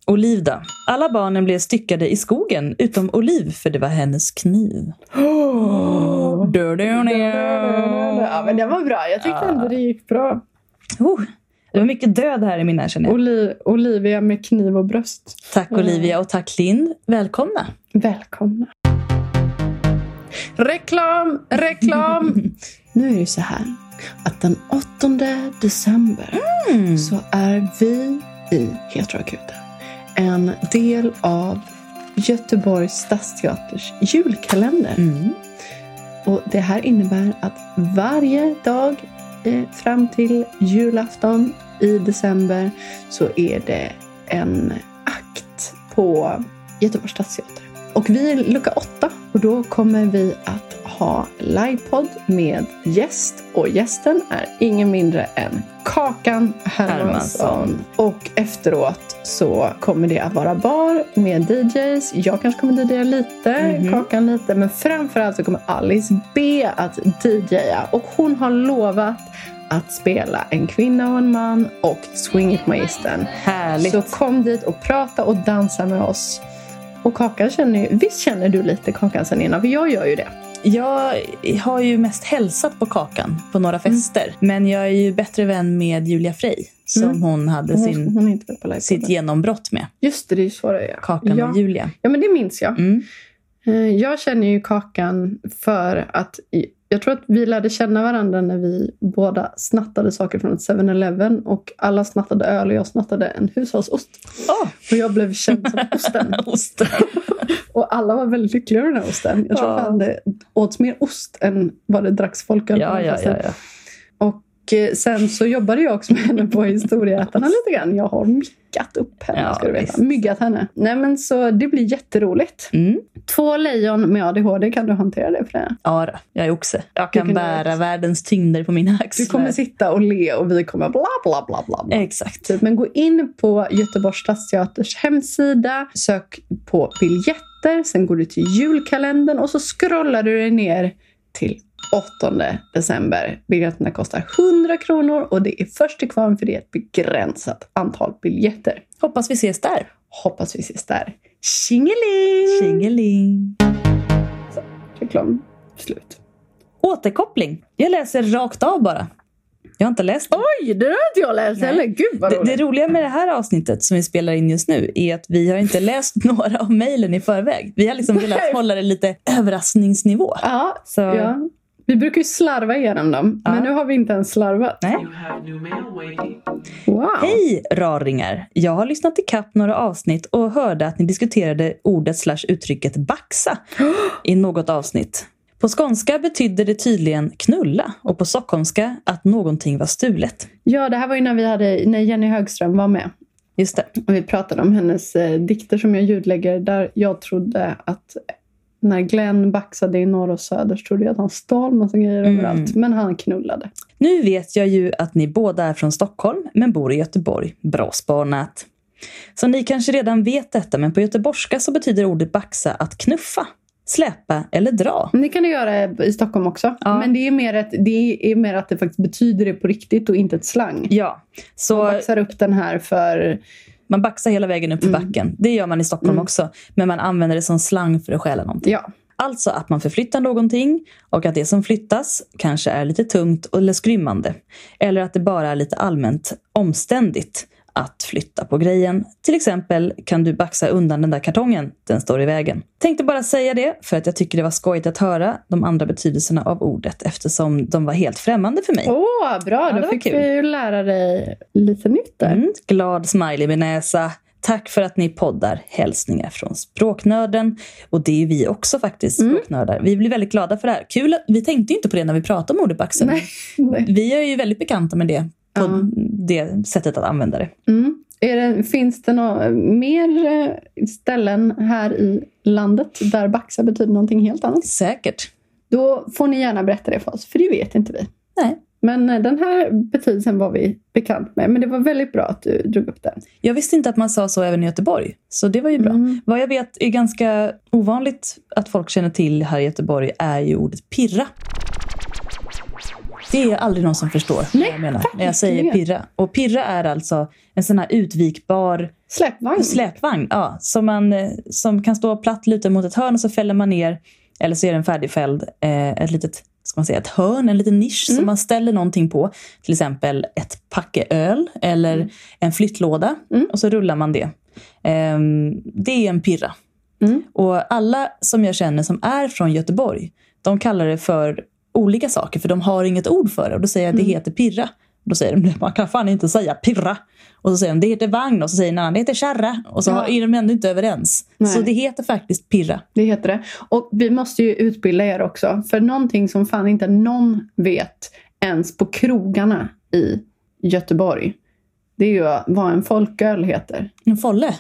Oliv då. Alla barnen blev styckade i skogen utom Oliv för det var hennes kniv. [GASPS] Oh. Du, du, du. Ja, men det var bra. Jag tyckte ändå det gick bra. Oh, det var mycket död här i min här känner jag. Oli Olivia med kniv och bröst. Tack Olivia och tack Linn. Välkomna. Välkomna. Reklam, reklam. [LAUGHS] nu är det ju så här att den 8 december Mm. så är vi i Heteroakuten en del av Göteborgs stadsteaters julkalender. Mm. Och det här innebär att varje dag fram till julafton i december så är det en akt på Göteborgs stadsteater. Och vi är lucka åtta och då kommer vi att ha livepodd med gäst och gästen är ingen mindre än Kakan Hermansson. Och efteråt så kommer det att vara bar med DJs. Jag kanske kommer DJa lite, Mhm. Kakan lite, men framförallt så kommer Alice B att DJa. Och hon har lovat att spela en kvinna och en man och Swing It Magistern. Härligt. Så kom dit och prata och dansa med oss. Och Kakan känner ju, visst känner du lite Kakan sen innan? För jag gör ju det. Jag har ju mest hälsat på Kakan på några Mm. fester. Men jag är ju bättre vän med Julia Frey som Mm. hon hade Hon, sin, hon live sitt genombrott med. Just det, det är så det är. Kakan ja. och Julia. Ja, men det minns jag. Mm. Eh, Jag känner ju Kakan för att jag tror att vi lärde känna varandra när vi båda snattade saker från ett 7-Eleven och alla snattade öl och jag snattade en hushållsost. Åh, Och jag blev känd som [LAUGHS] osten. osten. Och alla var väldigt lyckliga över den här osten. Jag tror Ja. fan det åts mer ost än vad det dracks folköl. Ja, ja, ja, ja. Och sen så jobbade jag också med henne på Historieätarna lite grann. Jag har myggat upp henne, Ja, ska du veta. Myggat henne. Nej men så det blir jätteroligt. Mm. Två lejon med ADHD, kan du hantera det Freja? Ja, jag är oxe. Jag kan bära det. världens tyngder på mina axlar. Du kommer sitta och le och vi kommer bla bla bla bla. bla. Exakt. Typ, Men gå in på Göteborgs stadsteaters hemsida, sök på biljetter, sen går du till julkalendern och så scrollar du dig ner till 8 december. Biljetterna kostar 100 kronor och det är först till kvarn för det är ett begränsat antal biljetter. Hoppas vi ses där. Hoppas vi ses där. Tjingeling! Tjingeling. Reklam slut. Återkoppling. Jag läser rakt av bara. Jag har inte läst det. Oj, det har inte jag läst heller. Gud vad Det, roligt. det roliga med det här avsnittet som vi spelar in just nu är att vi har inte [LAUGHS] läst några av mejlen i förväg. Vi har liksom velat hålla det lite överraskningsnivå. Ja, Så ja. Vi brukar ju slarva igenom dem, Ja. men nu har vi inte ens slarvat. Nej. Wow. Hej raringar! Jag har lyssnat ikapp några avsnitt och hörde att ni diskuterade ordet slash uttrycket baxa i något avsnitt. På skånska betydde det tydligen knulla och på stockholmska att någonting var stulet. Ja, det här var ju när, vi hade, när Jenny Högström var med. Just det. Och vi pratade om hennes eh, dikter som jag ljudlägger där jag trodde att när Glenn baxade i norr och söder så trodde jag att han stal massa grejer Mm. överallt. Men han knullade. Nu vet jag ju att ni båda är från Stockholm men bor i Göteborg. Bra spanat. Så ni kanske redan vet detta men på göteborgska så betyder ordet baxa att knuffa, släpa eller dra. Men det kan du göra i Stockholm också. Ja. Men det är, mer ett, det är mer att det faktiskt betyder det på riktigt och inte ett slang. Ja, Man så baxar upp den här för... man baxar hela vägen upp för Mm. backen. Det gör man i Stockholm Mm. också. Men man använder det som slang för att stjäla någonting. Ja. Alltså att man förflyttar någonting och att det som flyttas kanske är lite tungt eller skrymmande. Eller att det bara är lite allmänt omständigt att flytta på grejen. Till exempel kan du baxa undan den där kartongen, den står i vägen. Tänkte bara säga det för att jag tycker det var skojigt att höra de andra betydelserna av ordet eftersom de var helt främmande för mig. Åh, bra! Ja, Då fick kul. vi ju lära dig lite nytt där. Mm, glad smiley med näsa. Tack för att ni poddar. Hälsningar från Språknörden. Och det är vi också faktiskt, Mm. språknördar. Vi blir väldigt glada för det här. Kul, att- vi tänkte ju inte på det när vi pratade om ordet baxen. [LAUGHS] Vi är ju väldigt bekanta med det, på Ja. det sättet att använda det. Mm. Det, finns det några mer eh, ställen här i landet där baxa betyder någonting helt annat? Säkert. Då får ni gärna berätta det för oss, för det vet inte vi. Nej. Men eh, den här betydelsen var vi bekant med. Men det var väldigt bra att du drog upp den. Jag visste inte att man sa så även i Göteborg, så det var ju bra. Mm. Vad jag vet är ganska ovanligt att folk känner till här i Göteborg är ju ordet pirra. Det är aldrig någon som förstår vad Nej, jag menar när jag säger pirra. Och pirra är alltså en sån här utvikbar Släpvagn. släpvagn ja, som, man, eh, som kan stå platt lutad mot ett hörn och så fäller man ner, eller så är den färdigfälld, eh, ett litet ska man säga, ett hörn, en liten nisch Mm. som man ställer någonting på. Till exempel ett packe öl eller en flyttlåda Mm. och så rullar man det. Ehm, det är en pirra. Mm. Och alla som jag känner som är från Göteborg, de kallar det för olika saker för de har inget ord för det. Och då säger jag att det Mm. heter pirra. Då säger de man kan fan inte säga pirra. Och så säger de det heter vagn och så säger en annan det heter kärra. Och så Ja. är de ändå inte överens. Nej. Så det heter faktiskt pirra. Det heter det. Och vi måste ju utbilda er också. För någonting som fan inte någon vet ens på krogarna i Göteborg. Det är ju vad en folköl heter. En folle.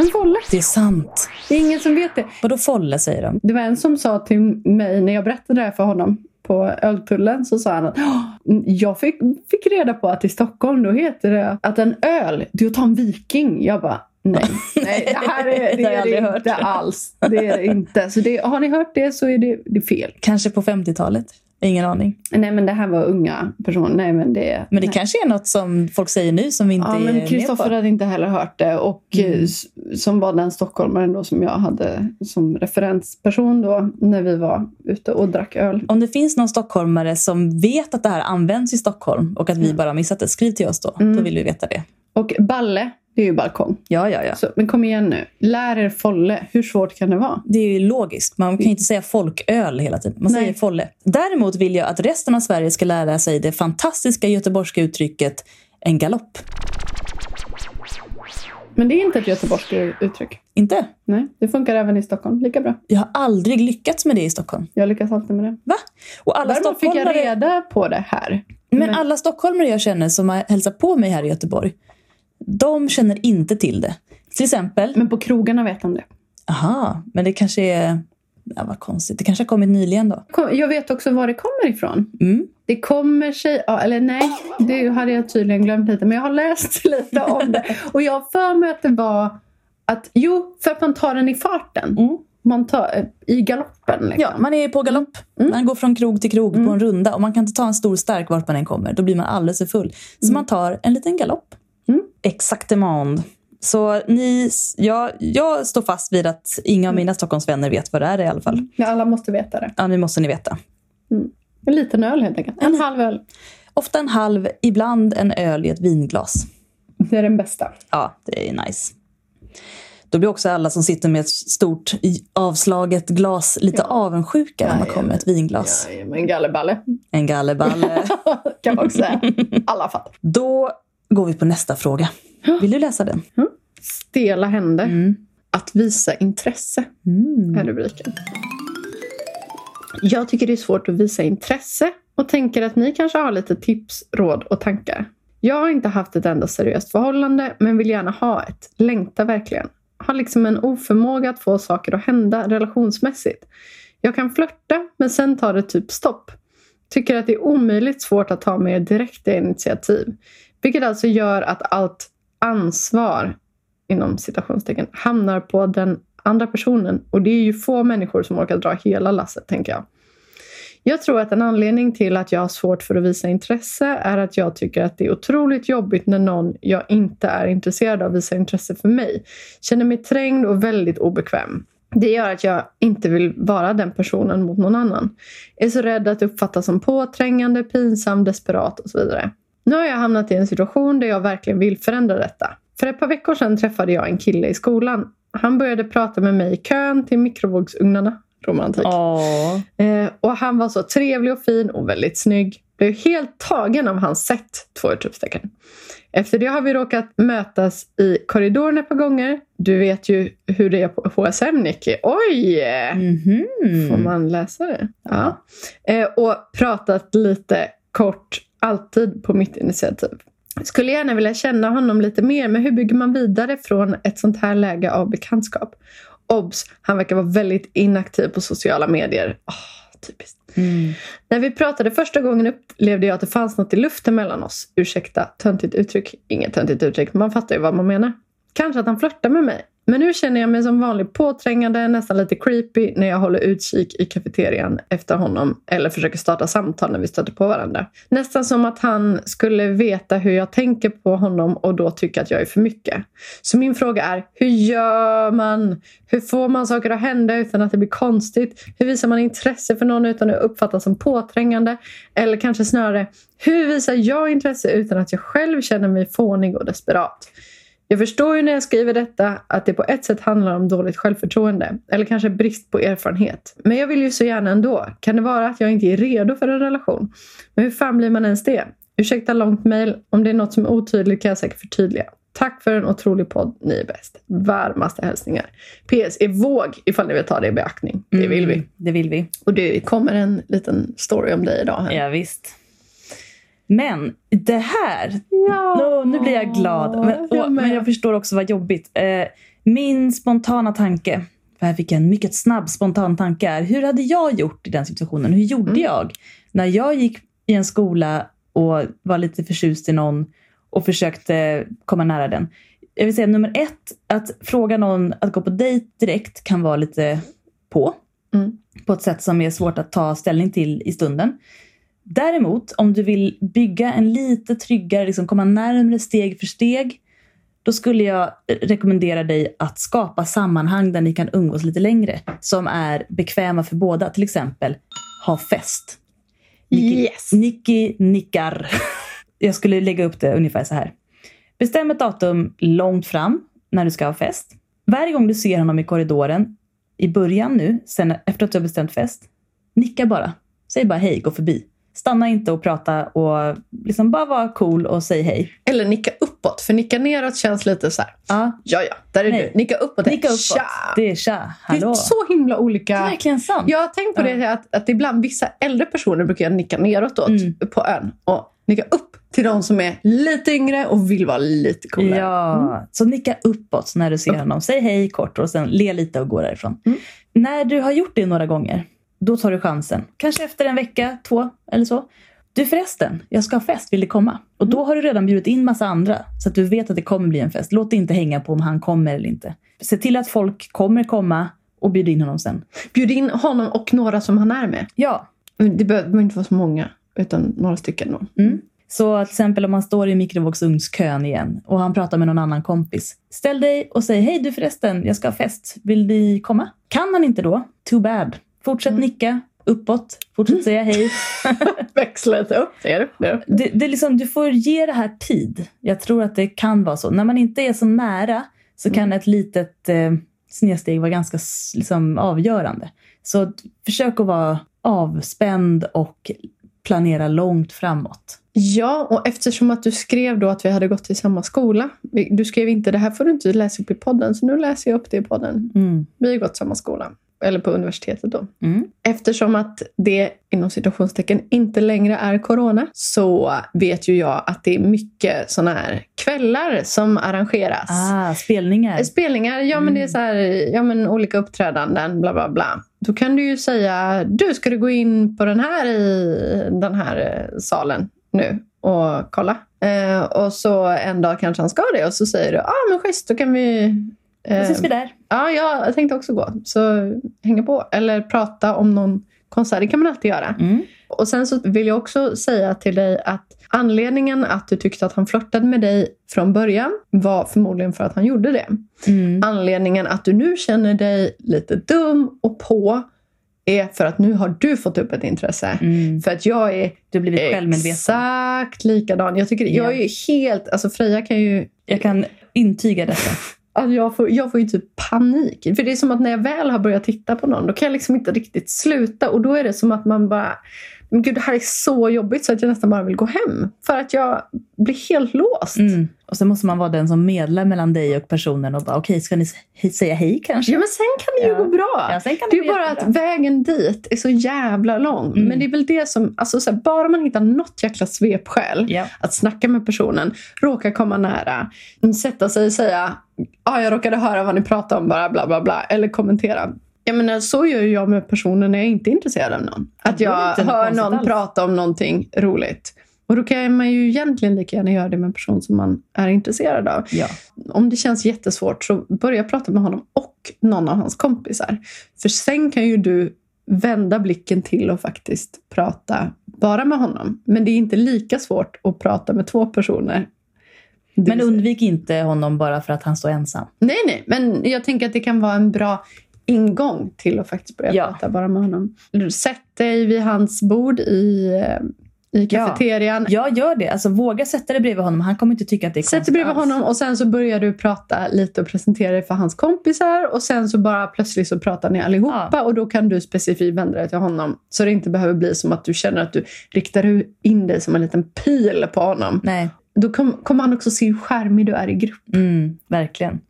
En folle. Det är sant. Det är ingen som vet det. Vadå folle säger de? Det var en som sa till mig när jag berättade det här för honom på öltullen så sa han att "Åh, jag fick, fick reda på att i Stockholm då heter det att en öl, det är att ta en viking. Jag bara nej, [LAUGHS] nej det här är, det Det är det hört. inte alls. Det är inte. Så det, har ni hört det så är det, det är fel. Kanske på 50-talet. Ingen aning. Nej men det här var unga personer. Nej men det... Men det nej. kanske är något som folk säger nu som vi inte Ja, är men Kristoffer hade inte heller hört det. Och Mm. eh, som var den stockholmaren då som jag hade som referensperson då när vi var ute och drack öl. Om det finns någon stockholmare som vet att det här används i Stockholm och att vi Mm. bara missat det, skriv till oss då. Mm. Då vill vi veta det. Och balle, det är ju balkong. Ja, ja, ja. Så, men kom igen nu. Lär er folle. Hur svårt kan det vara? Det är ju logiskt. Man kan ju inte säga folköl hela tiden. Man Nej. säger folle. Däremot vill jag att resten av Sverige ska lära sig det fantastiska göteborgska uttrycket en galopp. Men det är inte ett göteborgskt uttryck. Inte? Nej, det funkar även i Stockholm. Lika bra. Jag har aldrig lyckats med det i Stockholm. Jag lyckas alltid med det. Va? Och alla Däremot fick jag stockholmare, reda på det här. men alla stockholmare jag känner som har hälsat på mig här i Göteborg, de känner inte till det. Till exempel, Men på krogarna vet de det. aha, men det kanske är, ja vad konstigt, det kanske har kommit nyligen då. Jag vet också var det kommer ifrån. Mm. Det kommer sig... Ja, eller nej, det hade jag tydligen glömt lite. Men jag har läst [LAUGHS] lite om det. Och jag har för mig att det var att... Jo, för att man tar den i farten. Mm. Man tar eh, i galoppen. Liksom. Ja, man är på galopp. Mm. Man går från krog till krog på en runda och man kan inte ta en stor stark vart man än kommer. Då blir man alldeles för full. Så man tar en liten galopp. Mm. Exaktement. Så ni, ja, jag står fast vid att inga av mina Stockholmsvänner vet vad det är i alla fall. Ja, alla måste veta det. Ja, nu måste ni veta. En liten öl helt enkelt. En halv öl. Ofta en halv, ibland en öl i ett vinglas. Det är den bästa. Ja, det är nice. Då blir också alla som sitter med ett stort avslaget glas lite Ja. avundsjuka när man kommer med ett vinglas. Ja, men galleballe En galleballe. [LAUGHS] kan man också säga. [LAUGHS] Alla. Då går vi på nästa fråga. Vill du läsa den? Stela händer. Mm. Att visa intresse Mm. är rubriken. Jag tycker det är svårt att visa intresse och tänker att ni kanske har lite tips, råd och tankar. Jag har inte haft ett enda seriöst förhållande men vill gärna ha ett. Längtar verkligen. Har liksom en oförmåga att få saker att hända relationsmässigt. Jag kan flörta men sen tar det typ stopp. Tycker att det är omöjligt svårt att ta mer direkta initiativ. Vilket alltså gör att allt ansvar inom citationstecken hamnar på den andra personen. Och det är ju få människor som orkar dra hela lasset, tänker jag. Jag tror att en anledning till att jag har svårt för att visa intresse är att jag tycker att det är otroligt jobbigt när någon jag inte är intresserad av visar intresse för mig. Känner mig trängd och väldigt obekväm. Det gör att jag inte vill vara den personen mot någon annan. Är så rädd att uppfattas som påträngande, pinsam, desperat och så vidare. Nu har jag hamnat i en situation där jag verkligen vill förändra detta. För ett par veckor sedan träffade jag en kille i skolan. Han började prata med mig i kön till mikrovågsugnarna. Romantik. Eh, och han var så trevlig och fin och väldigt snygg. Blev helt tagen av hans sätt. Två utropstecken. Efter det har vi råkat mötas i korridoren ett par gånger. Du vet ju hur det är på HSM, Nicky. Oj! Mhm. Får man läsa det? Ja. Eh, och pratat lite kort, alltid på mitt initiativ. Skulle gärna vilja känna honom lite mer, men hur bygger man vidare från ett sånt här läge av bekantskap? Obs! Han verkar vara väldigt inaktiv på sociala medier. Åh, typiskt. Mm. När vi pratade första gången upplevde jag att det fanns något i luften mellan oss. Ursäkta, töntigt uttryck. Inget töntigt uttryck, man fattar ju vad man menar. Kanske att han flörtar med mig. Men nu känner jag mig som vanligt påträngande, nästan lite creepy när jag håller utkik i kafeterian efter honom eller försöker starta samtal när vi stöter på varandra. Nästan som att han skulle veta hur jag tänker på honom och då tycka att jag är för mycket. Så min fråga är, hur gör man? Hur får man saker att hända utan att det blir konstigt? Hur visar man intresse för någon utan att uppfattas som påträngande? Eller kanske snarare, hur visar jag intresse utan att jag själv känner mig fånig och desperat? Jag förstår ju när jag skriver detta att det på ett sätt handlar om dåligt självförtroende eller kanske brist på erfarenhet. Men jag vill ju så gärna ändå. Kan det vara att jag inte är redo för en relation? Men hur fan blir man ens det? Ursäkta långt mejl. Om det är något som är otydligt kan jag säkert förtydliga. Tack för en otrolig podd. Ni är bäst. Varmaste hälsningar. PS är våg ifall ni vill ta det i beaktning. Det vill vi. Mm, Det vill vi. Och det kommer en liten story om dig idag. Här. Ja, visst. Men det här, Ja. Nu blir jag glad. Men, Jag men jag förstår också vad jobbigt. Eh, min spontana tanke, för här fick jag en mycket snabb spontan tanke, är hur hade jag gjort i den situationen? Hur gjorde Mm. jag när jag gick i en skola och var lite förtjust i någon och försökte komma nära den? Jag vill säga nummer ett, att fråga någon att gå på dejt direkt kan vara lite på. Mm. På ett sätt som är svårt att ta ställning till i stunden. Däremot, om du vill bygga en lite tryggare, liksom komma närmare steg för steg, då skulle jag rekommendera dig att skapa sammanhang där ni kan umgås lite längre, som är bekväma för båda. Till exempel, ha fest. Nicky, Yes. Nicky nickar. [LAUGHS] Jag skulle lägga upp det ungefär så här. Bestäm ett datum långt fram när du ska ha fest. Varje gång du ser honom i korridoren, i början nu, sen efter att du har bestämt fest, nicka bara. Säg bara hej, gå förbi. Stanna inte och prata och liksom bara vara cool och säg hej. Eller nicka uppåt. För nicka neråt känns lite så här. Ja, Ja, ja, där är Nej. du. Nicka uppåt. nicka uppåt. Tja! Det är tja, Det är hallå. så himla Det är olika. verkligen sant. Jag har tänkt på det att, att ibland vissa äldre personer brukar jag nicka neråt åt Mm. på ön och nicka upp till de som är lite yngre och vill vara lite coolare. Ja, så nicka uppåt när du ser honom. Säg hej kort och sen le lite och gå därifrån. Mm. När du har gjort det några gånger, då tar du chansen. Kanske efter en vecka, två eller så. Du förresten, jag ska ha fest, vill du komma? Och då har du redan bjudit in massa andra, så att du vet att det kommer bli en fest. Låt det inte hänga på om han kommer eller inte. Se till att folk kommer komma och bjud in honom sen. Bjud in honom och några som han är med. Ja, Det behöver inte vara så många, utan några stycken. Då. Mm. Så till exempel om man står i mikrovågsugnskön igen och han pratar med någon annan kompis. Ställ dig och säg hej du förresten, jag ska ha fest. Vill ni komma? Kan han inte då? Too bad. Fortsätt Mm. nicka uppåt. Fortsätt säga hej. [LAUGHS] Växla lite upp. Är det. Det, är liksom, du får ge det här tid. Jag tror att det kan vara så. När man inte är så nära så kan ett litet eh, snedsteg vara ganska liksom, avgörande. Så försök att vara avspänd och planera långt framåt. Ja, och eftersom att du skrev då att vi hade gått i samma skola. Du skrev inte det här får du inte läsa upp i podden, så nu läser jag upp det i podden. Mm. Vi har gått samma skola, eller på universitetet då. Mm. Eftersom att det inom situationstecken inte längre är corona så vet ju jag att det är mycket såna här kvällar som arrangeras. Ah, spelningar. Spelningar, ja men det är så här, ja men olika uppträdanden, bla bla bla. Då kan du ju säga, du ska du gå in på den här i den här eh, salen nu och kolla. Eh, och så en dag kanske han ska det och så säger du, ja ah, men schysst, då kan vi... Då eh, ses vi där. Ja, jag tänkte också gå. Så hänga på. Eller prata om någon konsert. Det kan man alltid göra. Mm. Och sen så vill jag också säga till dig att anledningen att du tyckte att han flörtade med dig från början var förmodligen för att han gjorde det. Mm. Anledningen att du nu känner dig lite dum och på är för att nu har du fått upp ett intresse. Mm. För att jag är Du har blivit självmedveten. exakt likadan. Jag, tycker, jag är helt... Alltså Freja kan ju Jag kan intyga detta. [LAUGHS] Alltså jag, får, jag får ju typ panik. För det är som att när jag väl har börjat titta på någon, då kan jag liksom inte riktigt sluta. Och då är det som att man bara, men gud det här är så jobbigt så att jag nästan bara vill gå hem. För att jag blir helt låst. Mm. Och sen måste man vara den som medlar mellan dig och personen och bara okej, ska ni säga hej kanske? Ja men sen kan det ju Ja. gå bra. Ja, kan Det är bara jättebra. att vägen dit är så jävla lång. Mm. Men det är väl det som, alltså så här, bara man hittar något jäkla svepskäl Ja. att snacka med personen, råka komma nära, sätta sig och säga ah, jag råkade höra vad ni pratade om, bara bla bla bla, eller kommentera. Jag menar, så gör jag med personer när jag inte är intresserad av någon. Att jag hör någon alls. prata om någonting roligt. Och då kan man ju egentligen lika gärna göra det med en person som man är intresserad av. Ja. Om det känns jättesvårt så börja prata med honom och någon av hans kompisar. För sen kan ju du vända blicken till och faktiskt prata bara med honom. Men det är inte lika svårt att prata med två personer. Men undvik inte honom bara för att han står ensam. Nej, nej. Men jag tänker att det kan vara en bra ingång till att faktiskt börja Ja. prata bara med honom. Sätt dig vid hans bord i, eh, i Ja. kafeterian. Jag gör det. Alltså, våga sätta dig bredvid honom. Han kommer inte tycka att det är Sätt dig konstigt bredvid alls. honom och sen så börjar du prata lite och presentera dig för hans kompisar och sen så bara plötsligt så pratar ni allihopa Ja. och då kan du specifikt vända dig till honom. Så det inte behöver bli som att du känner att du riktar in dig som en liten pil på honom. Nej, Då kom- kommer han också se hur charmig du är i grupp. mm, verkligen.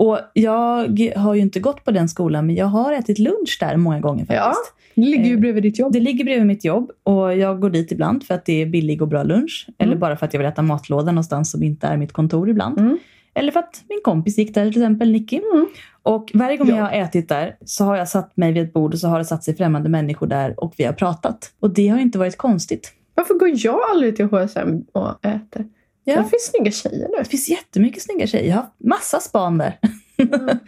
Och jag har ju inte gått på den skolan, men jag har ätit lunch där många gånger Ja. faktiskt. Det ligger ju Eh, bredvid ditt jobb. Det ligger bredvid mitt jobb och jag går dit ibland för att det är billig och bra lunch. Eller bara för att jag vill äta matlåda någonstans som inte är mitt kontor ibland. Mm. Eller för att min kompis gick där, till exempel Nicky. Mm. Och varje gång Ja. jag har ätit där så har jag satt mig vid ett bord och så har det satt sig främmande människor där och vi har pratat. Och det har inte varit konstigt. Varför går jag aldrig till HSM och äter? Ja. Det finns snygga tjejer nu. Det finns jättemycket snygga tjejer. Jag har massa span där. Mm.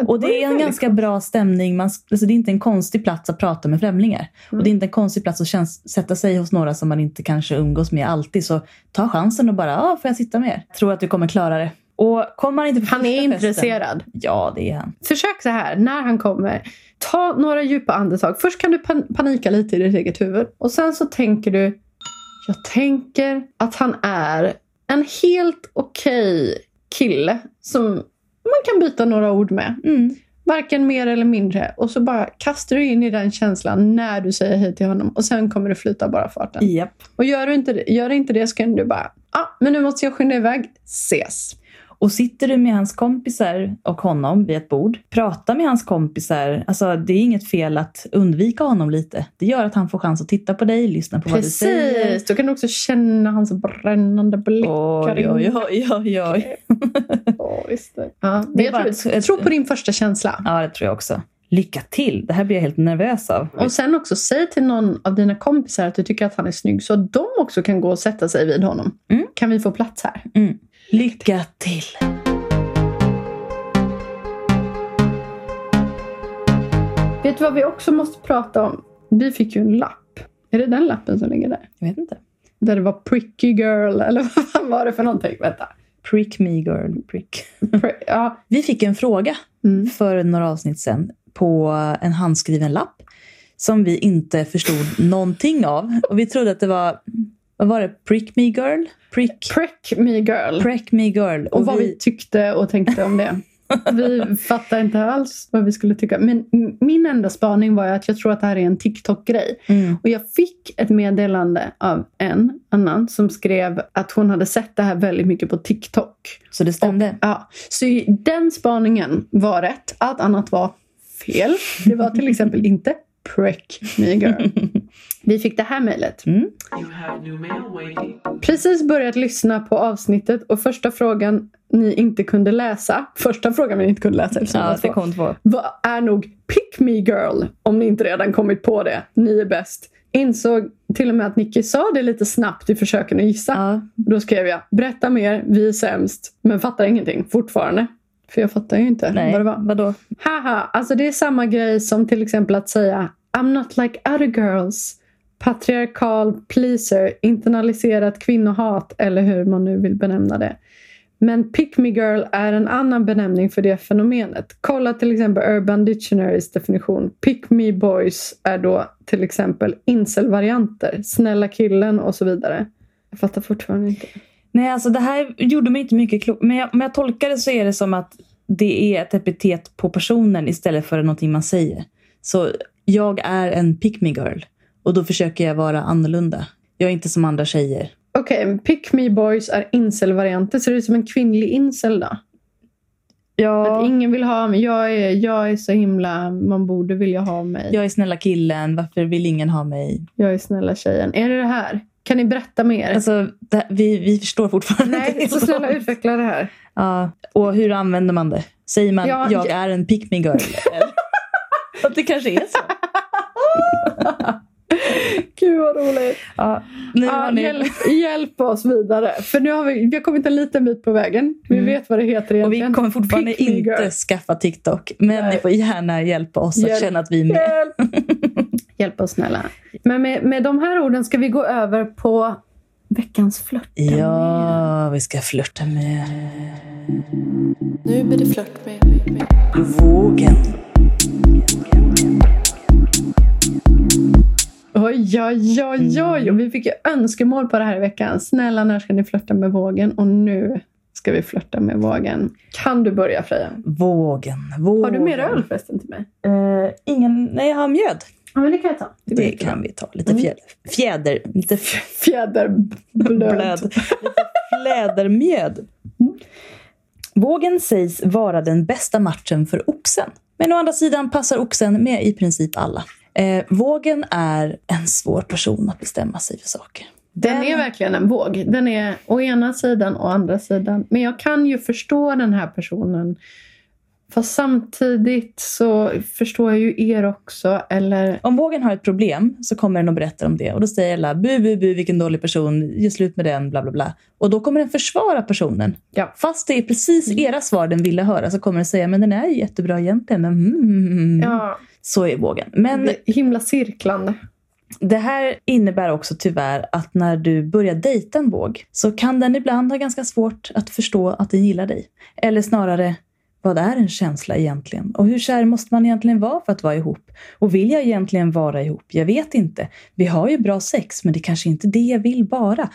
[LAUGHS] Och det är en ganska bra stämning. Man, alltså det är inte en konstig plats att prata med främlingar. Mm. Och det är inte en konstig plats att känns, sätta sig hos några som man inte kanske umgås med alltid. Så ta chansen och bara, ah, får jag sitta med er? Tror att du kommer klara det. Och kommer man inte på Han är första festen- intresserad. Ja, det är han. Försök så här, när han kommer. Ta några djupa andetag. Först kan du pan- panika lite i ditt eget huvud. Och sen så tänker du, jag tänker att han är en helt okej kille som man kan byta några ord med. Mm. Varken mer eller mindre. Och så bara kastar du in i den känslan när du säger hej till honom. Och sen kommer det flyta bara farten. Japp. Och gör du inte det, gör inte det så kan du bara, ah, men nu måste jag skynda iväg. Ses. Och sitter du med hans kompisar och honom vid ett bord, prata med hans kompisar. Alltså, det är inget fel att undvika honom lite. Det gör att han får chans att titta på dig, lyssna på vad du säger. Precis, då kan du också känna hans brännande blickar. Oj, oj, oj, oj, oj. Åh, visst det. Ja, Det jag tror, ett- tro på din första känsla. Ja, det tror jag också. Lycka till! Det här blir jag helt nervös av. Och sen också säg till någon av dina kompisar att du tycker att han är snygg så att de också kan gå och sätta sig vid honom. Mm. Kan vi få plats här? Mm. Lycka till! Vet du vad vi också måste prata om? Vi fick ju en lapp. Är det den lappen som ligger där? Jag vet inte. Där det var pricky girl, eller [LAUGHS] vad var det för någonting? Vänta. Prick me girl, prick. Pri- ja. Vi fick en fråga Mm. för några avsnitt sedan på en handskriven lapp som vi inte förstod någonting av. Och vi trodde att det var vad var det? Prick me girl? Prick, Prick me girl. Prick me girl. och vad vi tyckte och tänkte om det. [LAUGHS] Vi fattar inte alls vad vi skulle tycka. Men min enda spaning var att jag tror att det här är en TikTok-grej. Mm. Och jag fick ett meddelande av en annan som skrev att hon hade sett det här väldigt mycket på TikTok. Så det stämde. Ja, så den spaningen var rätt. Allt annat var fel. Det var till exempel inte prick me girl. [LAUGHS] Vi fick det här mejlet. Mm. Precis börjat lyssna på avsnittet och första frågan ni inte kunde läsa. Första frågan vi inte kunde läsa Ja, det två, kom två. Vad är nog pick me girl om ni inte redan kommit på det. Ni är bäst. Insåg till och med att Nicky sa det lite snabbt i försöken att gissa. Ja, Då skrev jag berätta mer, vi är sämst. Men fattar ingenting fortfarande. För jag fattar ju inte nej. vad det var. Vadå? Haha, alltså det är samma grej som till exempel att säga I'm not like other girls. Patriarkal pleaser, internaliserat kvinnohat eller hur man nu vill benämna det. Men pick me girl är en annan benämning för det fenomenet. Kolla till exempel Urban Dictionaries definition. Pick me boys är då till exempel incel-varianter. Snälla killen och så vidare. Jag fattar fortfarande inte. Nej, alltså det här gjorde mig inte mycket klok. Men jag, om jag tolkar det så är det som att det är ett epitet på personen istället för någonting man säger. Så jag är en pick me girl. Och då försöker jag vara annorlunda. Jag är inte som andra tjejer. Okej, pick me boys är incel-varianter. Ser det ut som en kvinnlig incel då? Ja, Att ingen vill ha mig. Jag är, jag är så himla... Man borde vilja ha mig. jag är snälla killen. Varför vill ingen ha mig? Jag är snälla tjejen. Är det det här? Kan ni berätta mer? Alltså, det, vi, vi förstår fortfarande Nej, inte. så snälla utveckla det här. Ja, och hur använder man det? Säger man Ja, jag ja. är en pick me girl? [LAUGHS] [LAUGHS] Att det kanske är så. [LAUGHS] Gud vad roligt. Ja, nu Ja, har ni... hjälp, hjälp oss vidare. För nu har vi, vi har kommit en liten bit på vägen. Vi Mm. vet vad det heter Och egentligen. vi kommer fortfarande Pick inte skaffa TikTok. Men Nej. ni får gärna hjälpa oss Hjälp. att känna att vi är med. Hjälp! [LAUGHS] Hjälp oss snälla. Men med, med de här orden ska vi gå över på veckans flört. Ja, vi ska flirta med Nu blir det flört med, med. vågen. Oj, oj, oj, Mm. oj. Och vi fick ju önskemål på det här i veckan. Snälla, när ska ni flörta med vågen? Och nu ska vi flörta med vågen. Kan du börja Freja? Vågen. vågen. Har du mer öl förresten till mig? Eh, ingen, nej, jag har mjöd. Ja, men det kan jag ta. Det jättebra. kan vi ta. Lite Mm. fjäder. Fjäder. Lite Fjäderblöd. [LAUGHS] blöd. Lite flädermjöd. Vågen sägs vara den bästa matchen för oxen. Men å andra sidan passar oxen med i princip alla. Eh, vågen är en svår person att bestämma sig för saker. Den är verkligen en våg. Den är å ena sidan och andra sidan. Men jag kan ju förstå den här personen. Fast samtidigt så förstår jag ju er också. Eller Om vågen har ett problem så kommer den och berättar om det. Och då säger alla bu, bu, bu, vilken dålig person, ge slut med den, bla, bla, bla. Och då kommer den försvara personen. Ja. Fast det är precis era svar den ville höra så kommer den säga, men den är ju jättebra egentligen. Mm, mm, mm. ja, Så är vågen. Men det är himla cirklande. det här innebär också tyvärr att när du börjar dejta en våg så kan den ibland ha ganska svårt att förstå att den gillar dig. Eller snarare, vad är en känsla egentligen? Och hur kär måste man egentligen vara för att vara ihop? Och vill jag egentligen vara ihop? Jag vet inte. Vi har ju bra sex, men det kanske inte är det jag vill bara.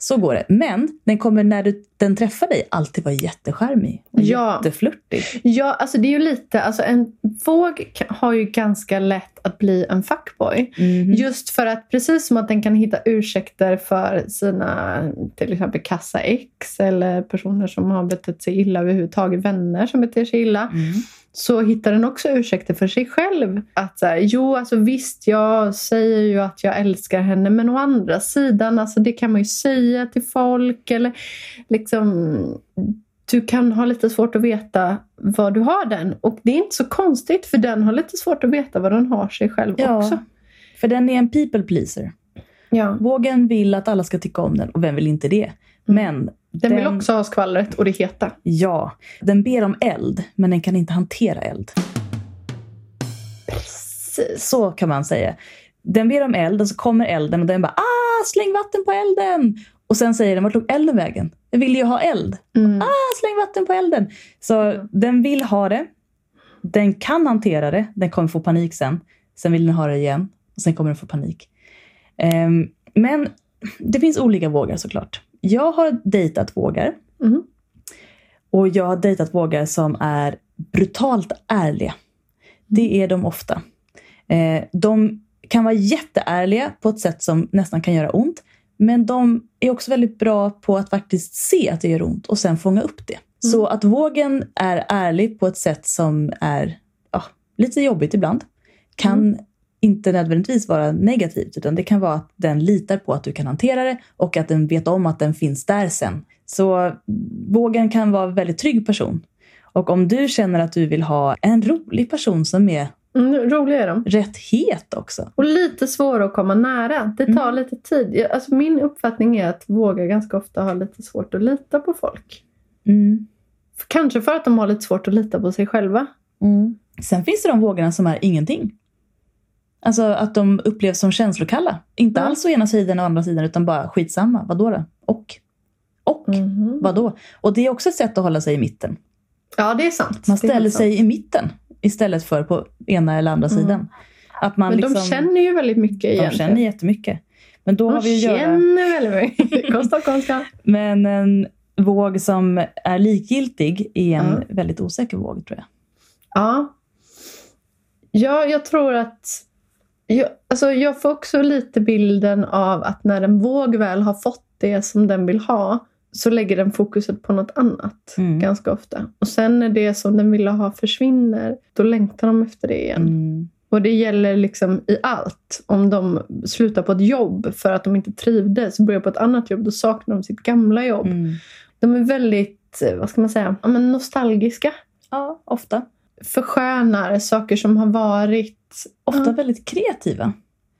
Så går det. Men den kommer när du, den träffar dig alltid vara jättecharmig och Ja. jätteflörtig. Ja, alltså det är ju lite... Alltså en våg har ju ganska lätt att bli en fuckboy. Mhm. Just för att precis som att den kan hitta ursäkter för sina till exempel kassa ex eller personer som har betett sig illa överhuvudtaget, vänner som beter sig illa. Mm. Så hittar den också ursäkter för sig själv. Att så här, jo, alltså visst, jag säger ju att jag älskar henne, men å andra sidan, alltså det kan man ju säga till folk. Eller liksom, du kan ha lite svårt att veta vad du har den. Och det är inte så konstigt, för den har lite svårt att veta vad den har sig själv Ja. också. För den är en people pleaser. Ja. Vågen vill att alla ska tycka om den och vem vill inte det? Men Mm. Den vill också ha skvallret och det heta. Ja, den ber om eld men den kan inte hantera eld. Precis. Så kan man säga. Den ber om eld och så kommer elden och den bara ah, släng vatten på elden! Och sen säger den, vart tog elden vägen? Jag vill ju ha eld. Mm. Ah, släng vatten på elden! Så den vill ha det. Den kan hantera det. Den kommer få panik sen. Sen vill den ha det igen. Och sen kommer den få panik. Ehm, Men det finns olika vågar såklart. Jag har dejtat vågar. Mhm. Och jag har dejtat vågar som är brutalt ärliga. Det är de ofta. Eh, de kan vara jätteärliga på ett sätt som nästan kan göra ont. Men de är också väldigt bra på att faktiskt se att det gör ont och sen fånga upp det. Så att vågen är ärlig på ett sätt som är ja, lite jobbigt ibland kan inte nödvändigtvis vara negativt utan det kan vara att den litar på att du kan hantera det och att den vet om att den finns där sen. Så vågen kan vara en väldigt trygg person. Och om du känner att du vill ha en rolig person som är Mm, roliga är de. rätt het också. Och lite svåra att komma nära. Det tar lite tid. Alltså min uppfattning är att våga ganska ofta ha lite svårt att lita på folk. Mm. Kanske för att de har lite svårt att lita på sig själva. Sen finns det de vågorna som är ingenting. Alltså att de upplevs som känslokalla. Inte Mm. alls å ena sidan och andra sidan utan bara skitsamma. Vadå då? Och? Och? Mhm. Vadå? Och det är också ett sätt att hålla sig i mitten. Ja, det är sant. Man är ställer helt sant. sig i mitten istället för på ena eller andra Mm. sidan. Att man Men liksom, de känner ju väldigt mycket de egentligen. känner jättemycket. Men då har de vi att göra känner väldigt mycket. [LAUGHS] Stockholmska. med en våg som är likgiltig i en Mm. väldigt osäker våg tror jag. Ja. Ja, jag tror att... Jag, alltså jag får också lite bilden av att när en våg väl har fått det som den vill ha så lägger den fokuset på något annat Mm. ganska ofta. Och sen när det som den ville ha försvinner, då längtar de efter det igen. Mm. Och det gäller liksom i allt. Om de slutar på ett jobb för att de inte trivdes och börjar på ett annat jobb, då saknar de sitt gamla jobb. Mm. De är väldigt, eh, vad ska man säga, ja, men nostalgiska. Ja, ofta. Förskönar saker som har varit. Ofta väldigt kreativa.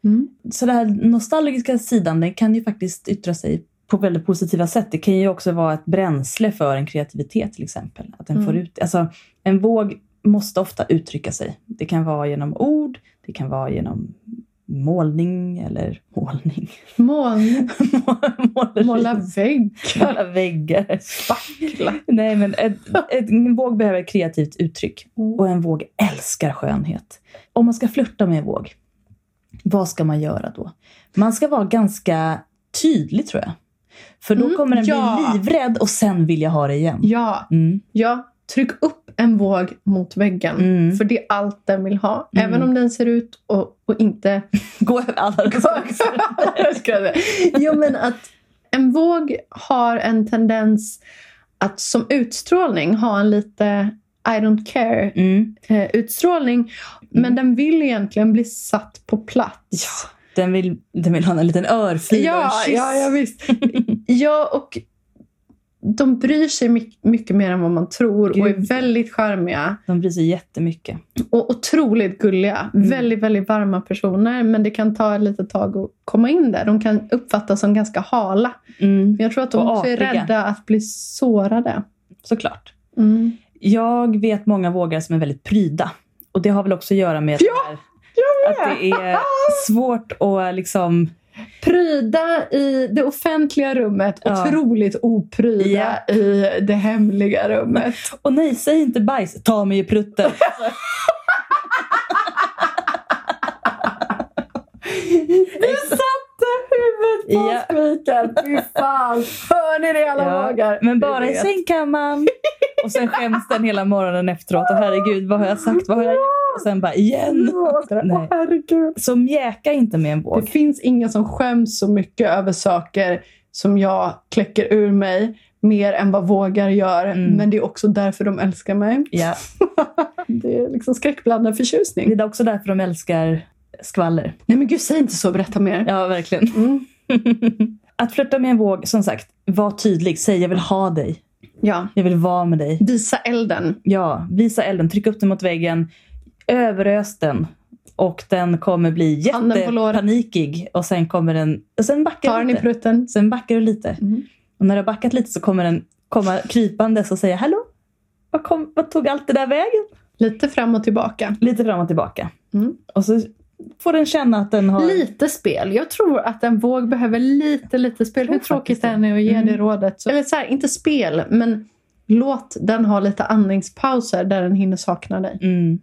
Mm. Så den här nostalgiska sidan den kan ju faktiskt yttra sig på väldigt positiva sätt. Det kan ju också vara ett bränsle för en kreativitet till exempel. Att den Mm. får ut, alltså, en våg måste ofta uttrycka sig. Det kan vara genom ord, det kan vara genom målning eller målning. Måleri. [LAUGHS] måla vägg, Måla väggar. spackla. Nej, men ett, ett, en våg behöver ett kreativt uttryck. Mm. Och en våg älskar skönhet. Om man ska flirta med en våg, vad ska man göra då? Man ska vara ganska tydlig tror jag. För då Mm, kommer den ja. bli livrädd och sen vill jag ha det igen. Ja, Mm. ja, tryck upp en våg mot väggen. Mm. För det är allt den vill ha. Mm. Även om den ser ut och, och inte... [LAUGHS] Gå över alla skojar. [LAUGHS] jo, men att en våg har en tendens att som utstrålning ha en lite I don't care mm. eh, utstrålning. Men den vill egentligen bli satt på plats. den, vill, den vill ha en liten örfil och en Ja, kyss. ja, ja visst. [LAUGHS] ja, och de bryr sig mycket, mycket mer än vad man tror och är Gud. väldigt charmiga De bryr sig jättemycket. och otroligt gulliga. Mm. Väldigt, väldigt varma personer, men det kan ta ett litet tag att komma in där. De kan uppfattas som ganska hala. Mm. Jag tror att de Och också är rädda att bli sårade. Såklart. Mm. Jag vet många vågare som är väldigt pryda. Och det har väl också att göra med Ja, att det är svårt att liksom... Pryda i det offentliga rummet, Ja. otroligt opryda i det hemliga rummet. Och nej, säg inte bajs, ta mig i prutten. [LAUGHS] Du satte huvudet på Ja. spiken! Fy fan! Hör ni det alla Ja, vågar? Men bara i sängkammaren. Och sen skäms den hela morgonen efteråt. Och herregud, vad har jag sagt? Vad har jag gjort? Och sen bara igen. Nej. Så mjäka inte med en Det våg. finns ingen som skäms så mycket över saker som jag kläcker ur mig mer än vad vågar gör. Mm. Men det är också därför de älskar mig. Ja, [LAUGHS] Det är liksom skräckblandad förtjusning. det är också därför de älskar skvaller. Nej men gud, säg inte så. Berätta mer. Ja, verkligen. Mm. [LAUGHS] Att flirta med en våg, som sagt, var tydlig. Säg jag vill ha dig. Ja. Jag vill vara med dig. Visa elden. Ja, visa elden, tryck upp den mot väggen, överös den. Och den kommer bli Handen på låret. jättepanikig. Och sen kommer den... Och sen backar Ta du den i lite. prutten. Sen backar du lite. Mm. Och när du har backat lite så kommer den komma krypandes och säga Hallå? Vad, kom, vad tog allt det där vägen? Lite fram och tillbaka. Lite fram och tillbaka. Mm. Och så får den känna att den har... Lite spel. Jag tror att en våg behöver lite, lite spel. Hur tråkigt det. är det att ge Mm. det rådet? Så, eller så här, inte spel, men låt den ha lite andningspauser där den hinner sakna dig. Mm.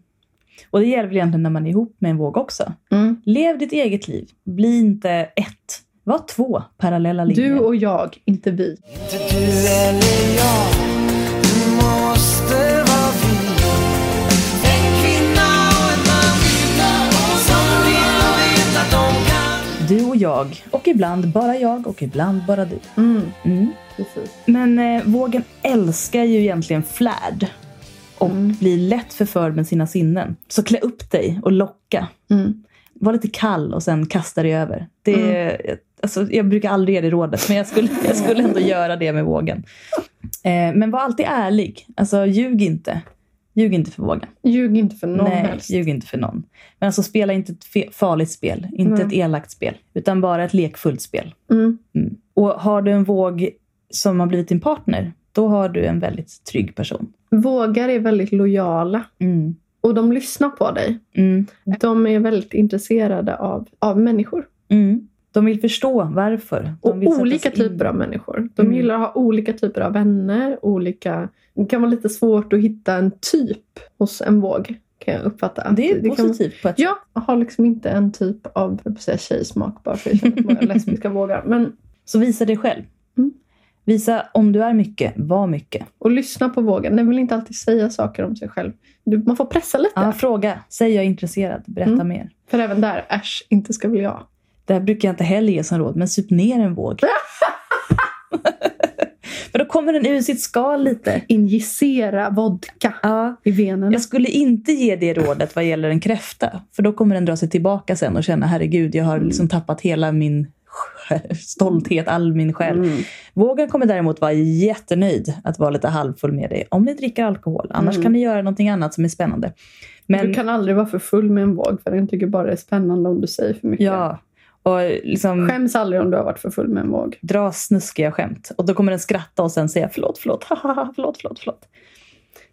Och det gäller väl egentligen när man är ihop med en våg också. Mm. Lev ditt eget liv. Bli inte ett Var två parallella linjer. Du och jag, inte vi. Inte du eller jag, Du och jag. Och ibland bara jag och ibland bara du. Mm, Mm. Men eh, vågen älskar ju egentligen flärd. Och blir lätt förförd med sina sinnen. Så klä upp dig och locka. Mm. Var lite kall och sen kasta dig över. Det, alltså, jag brukar aldrig ge det rådet, men jag skulle, jag skulle ändå [LAUGHS] göra det med vågen. Eh, men var alltid ärlig. Alltså, ljug inte. Ljug inte för vågen. Ljug inte för någon Nej, helst. ljug inte för någon. Men alltså spela inte ett farligt spel. Inte Nej. ett elakt spel. Utan bara ett lekfullt spel. Mm. Mm. Och har du en våg som har blivit din partner, då har du en väldigt trygg person. Vågar är väldigt lojala. Mm. Och de lyssnar på dig. Mm. De är väldigt intresserade av, av människor. De vill förstå varför. Och olika typer av människor. De Mm. gillar att ha olika typer av vänner. Olika... Det kan vara lite svårt att hitta en typ hos en våg. Kan jag uppfatta. Det är kan vara- positivt på ett. Ja, jag har liksom inte en typ av säga, tjejsmak bara för jag känner att många lesbiska vågar. Men Så visa dig själv. Mm. Visa om du är mycket, var mycket. och lyssna på vågen. Den vill inte alltid säga saker om sig själv. Du, man får pressa lite. Ja, fråga. Säg jag är intresserad. Berätta Mm. mer. För även där, äsch, inte ska väl jag. Det här brukar jag inte heller ge som råd, men sup ner en våg. [LAUGHS] För då kommer den ur sitt skal lite. Injicera vodka Ja, i venerna. jag skulle inte ge det rådet vad gäller en kräfta. För då kommer den dra sig tillbaka sen och känna herregud, jag har liksom tappat hela min [LAUGHS] stolthet, all min själ. Mm. Vågen kommer däremot vara jättenöjd att vara lite halvfull med dig. Om ni dricker alkohol. Annars Mm. kan ni göra någonting annat som är spännande. Men Du kan aldrig vara för full med en våg för den tycker bara det är spännande om du säger för mycket. ja, och liksom Skäms aldrig om du har varit för full med en våg. dra snuskiga skämt. Och då kommer den skratta och sen säga förlåt, förlåt, haha, förlåt, förlåt, förlåt.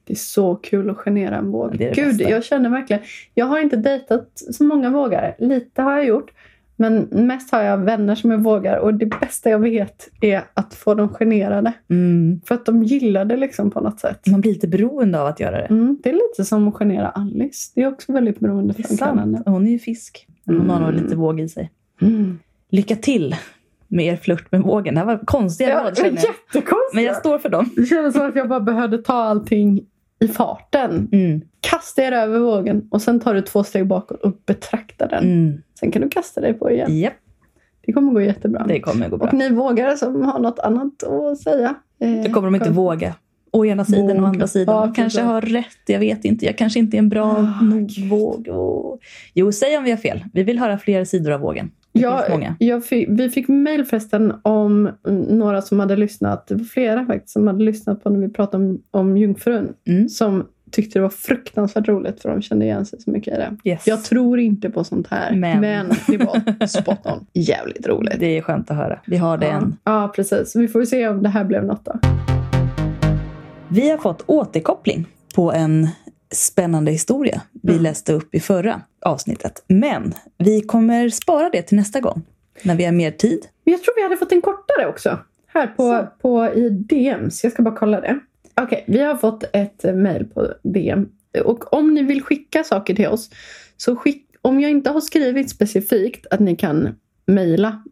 Det är så kul att genera en våg. Det det Gud, bästa. jag känner verkligen... Jag har inte dejtat så många vågare. Lite har jag gjort. Men mest har jag vänner som är vågar. Och det bästa jag vet är att få dem generade. Mm. För att de gillar det liksom på något sätt. Man blir lite beroende av att göra det. Mm, det är lite som att genera Alice. Det är också väldigt Det är sant. Hon är ju fisk. Hon har nog Mm. lite våg i sig. Mm. Lycka till med er flört med vågen. Det här var konstiga Ja, råd känner jag. Men jag står för dem. Det kändes som att jag bara behövde ta allting i farten. Mm. Kasta er över vågen och sen tar du två steg bakåt och betraktar den. Mm. Sen kan du kasta dig på igen. Japp, Det kommer gå jättebra. det kommer gå bra. Och ni vågar som har något annat att säga. eh, Det kommer de inte kom- våga. Å ena sidan och andra sidan. Ja, De kanske har rätt, jag vet inte. Jag kanske inte är en bra Ah, nog våg. Åh. Jo, säg om vi har fel. Vi vill höra fler sidor av vågen. Ja, jag fick, vi fick mejl förresten om några som hade lyssnat. Det var flera faktiskt som hade lyssnat på när vi pratade om, om Jungfrun. Mm. Som tyckte det var fruktansvärt roligt för de kände igen sig så mycket i det. Yes. Jag tror inte på sånt här. Men. Men, det var spot on. [LAUGHS] Jävligt roligt. Det är skönt att höra. Vi har det ja. än. ja, precis. Vi får se om det här blev något då. Vi har fått återkoppling på en spännande historia vi Mm. läste upp i förra avsnittet. Men vi kommer spara det till nästa gång. När vi har mer tid. Men jag tror vi hade fått en kortare också. Här på, på i DMs. Jag ska bara kolla det. Okej, vi har fått ett mejl på DM. Och om ni vill skicka saker till oss. Så skick, om jag inte har skrivit specifikt att ni kan mejla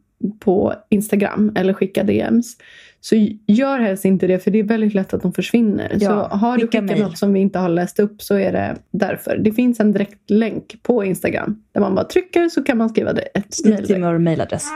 på Instagram eller skicka DMs. Så gör helst inte det för det är väldigt lätt att de försvinner. Ja, så har du skicka skickat mejl. något som vi inte har läst upp så är det därför. Det finns en direkt länk på Instagram. Där man bara trycker så kan man skriva det ett mejl. till vår mejladress.